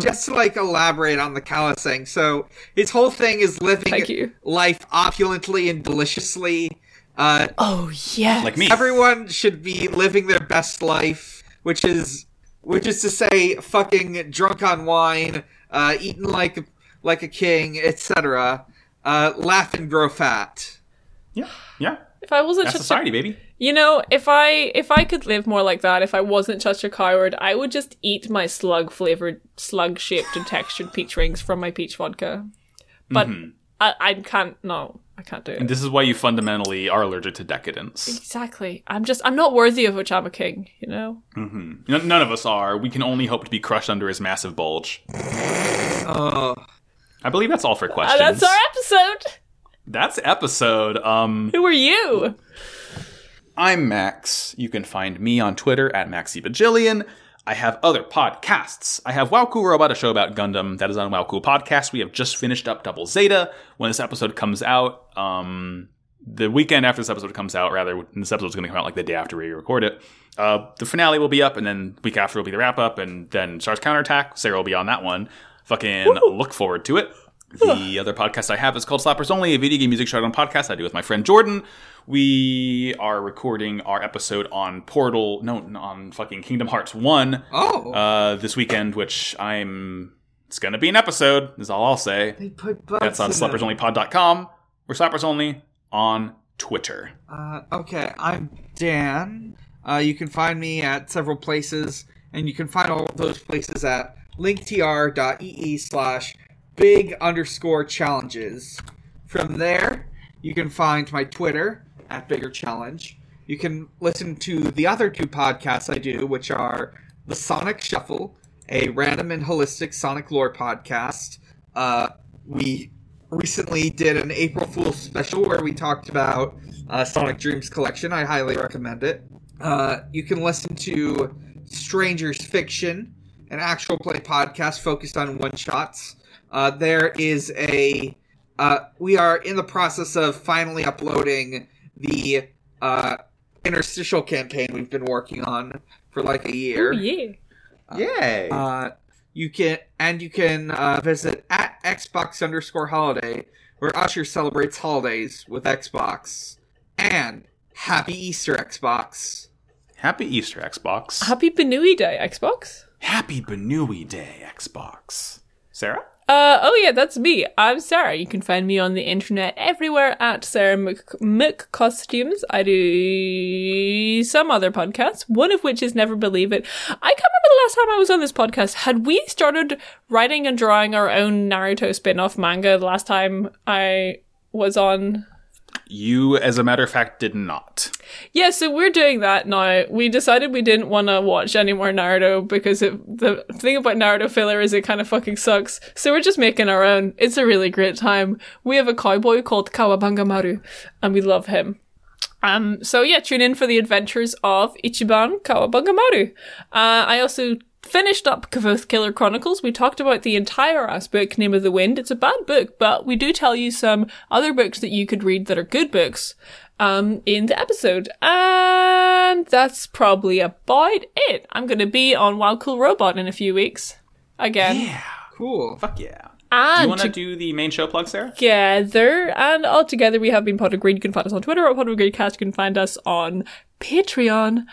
just to like elaborate on the Calus thing. So his whole thing is living Thank you. life opulently and deliciously. Uh, Oh yeah. Like me. everyone should be living their best life, which is which is to say, fucking drunk on wine, uh, eating like like a king, etc. Uh, laugh and grow fat. Yeah. Yeah. If I wasn't That's such society, a, baby. you know, if I if I could live more like that, if I wasn't such a coward, I would just eat my slug flavored, slug shaped and textured peach rings from my peach vodka. But I, I can't. No, I can't do it. And this is why you fundamentally are allergic to decadence. Exactly. I'm just. I'm not worthy of which I'm a King. You know. N- none of us are. We can only hope to be crushed under his massive bulge. Oh, I believe that's all for Uh, questions. that's our episode. That's episode. Um, Who are you? I'm Max. You can find me on Twitter at MaxyBajillion. I have other podcasts. I have Wow Cool Robot, a show about Gundam that is on Wow Cool Podcast. We have just finished up Double Zeta. When this episode comes out, um, the weekend after this episode comes out, rather, this episode is going to come out like the day after we record it. Uh, the finale will be up, and then week after will be the wrap up, and then Char's Counterattack. Sarah will be on that one. Fucking look forward to it. The other podcast I have is called Slappers Only, a video game music show on podcast I do with my friend Jordan. We are recording our episode on Portal, no, on fucking Kingdom Hearts 1 oh, uh, this weekend, which I'm. It's going to be an episode, is all I'll say. they put That's on in slappersonlypod.com or Slappers Only on Twitter. Uh, okay, I'm Dan. Uh, you can find me at several places, and you can find all those places at linktr.ee slash big underscore challenges. From there, you can find my Twitter at bigger challenge. You can listen to the other two podcasts I do, which are the Sonic Shuffle, a random and holistic Sonic lore podcast. Uh, we recently did an April Fool's special where we talked about uh, Sonic Dreams Collection. I highly recommend it. Uh, you can listen to Strangers Fiction, an actual play podcast focused on one shots. Uh, there is a. Uh, we are in the process of finally uploading the uh, interstitial campaign we've been working on for like a year. Oh yeah. Yay! Uh, you can and you can uh, visit at Xbox underscore holiday, where Usher celebrates holidays with Xbox. And Happy Easter, Xbox. Happy Easter, Xbox. Happy Benui Day, Xbox. Happy Benui Day, Xbox. Sarah? Uh, oh yeah, that's me. I'm Sarah. You can find me on the internet everywhere at Sarah Mc- McCostumes. I do some other podcasts, one of which is Never Believe It. I can't remember the last time I was on this podcast. Had we started writing and drawing our own Naruto spin-off manga the last time I was on You, as a matter of fact, did not. Yeah, so we're doing that now. We decided we didn't want to watch any more Naruto because it, the thing about Naruto filler is it kind of fucking sucks. So we're just making our own. It's a really great time. We have a cowboy called Kawabanga Maru, and we love him. Um, so yeah, tune in for the adventures of Ichiban Kawabanga Maru. Uh, I also finished up Kvothe Killer Chronicles. We talked about the entire ass book, Name of the Wind. It's a bad book, but we do tell you some other books that you could read that are good books um, in the episode. And that's probably about it. I'm going to be on Wow Cool Robot in a few weeks. Again. Yeah. Cool. Fuck yeah. Do you want to do the main show plug, Sarah? together and all together we have been Pod of Greed. You can find us on Twitter at Pod of Greed Cast. You can find us on Patreon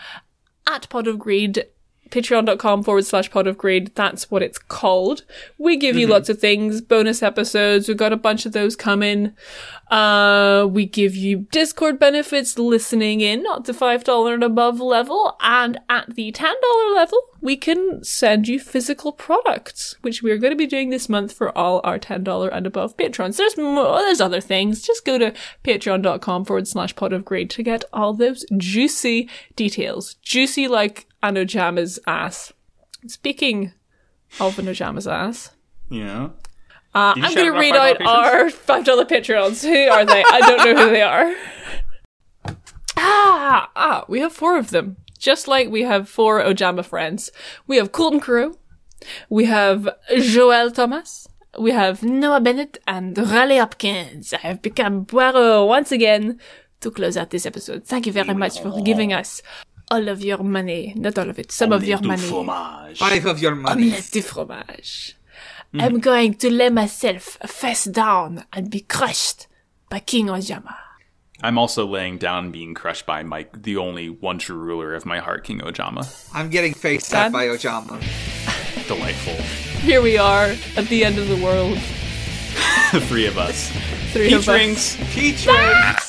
at Pod of Greed. Patreon.com forward slash pod of greed. That's what it's called. We give you lots of things, bonus episodes. We've got a bunch of those coming. Uh, we give you Discord benefits, listening in at the $5 and above level. And at the $10 level, we can send you physical products, which we're going to be doing this month for all our $10 and above patrons. There's more, there's other things. Just go to patreon.com forward slash pod of greed to get all those juicy details. Juicy like an Ojama's ass. Speaking of an Ojama's ass, Yeah. uh, I'm going to read out $5 our five dollar patrons. Who are they? I don't know who they are. [LAUGHS] Ah, ah, we have four of them. Just like we have four Ojama friends. We have Colton Crew. We have Joel Thomas. we have Noah Bennett and Raleigh Hopkins. I have become Poirot once again to close out this episode. Thank you very much for giving us all of your money. Not all of it, some of your Du money. fromage. Five of your money. Omelette du fromage. I'm going to lay myself face down and be crushed by King Ojama. I'm also laying down being crushed by Mike, the only one true ruler of my heart, King Ojama. I'm getting faced Dad? at by Ojama. [LAUGHS] Delightful. Here we are at the end of the world. the [LAUGHS] three of us. Three Peach of us. rings. Peach rings! Ah!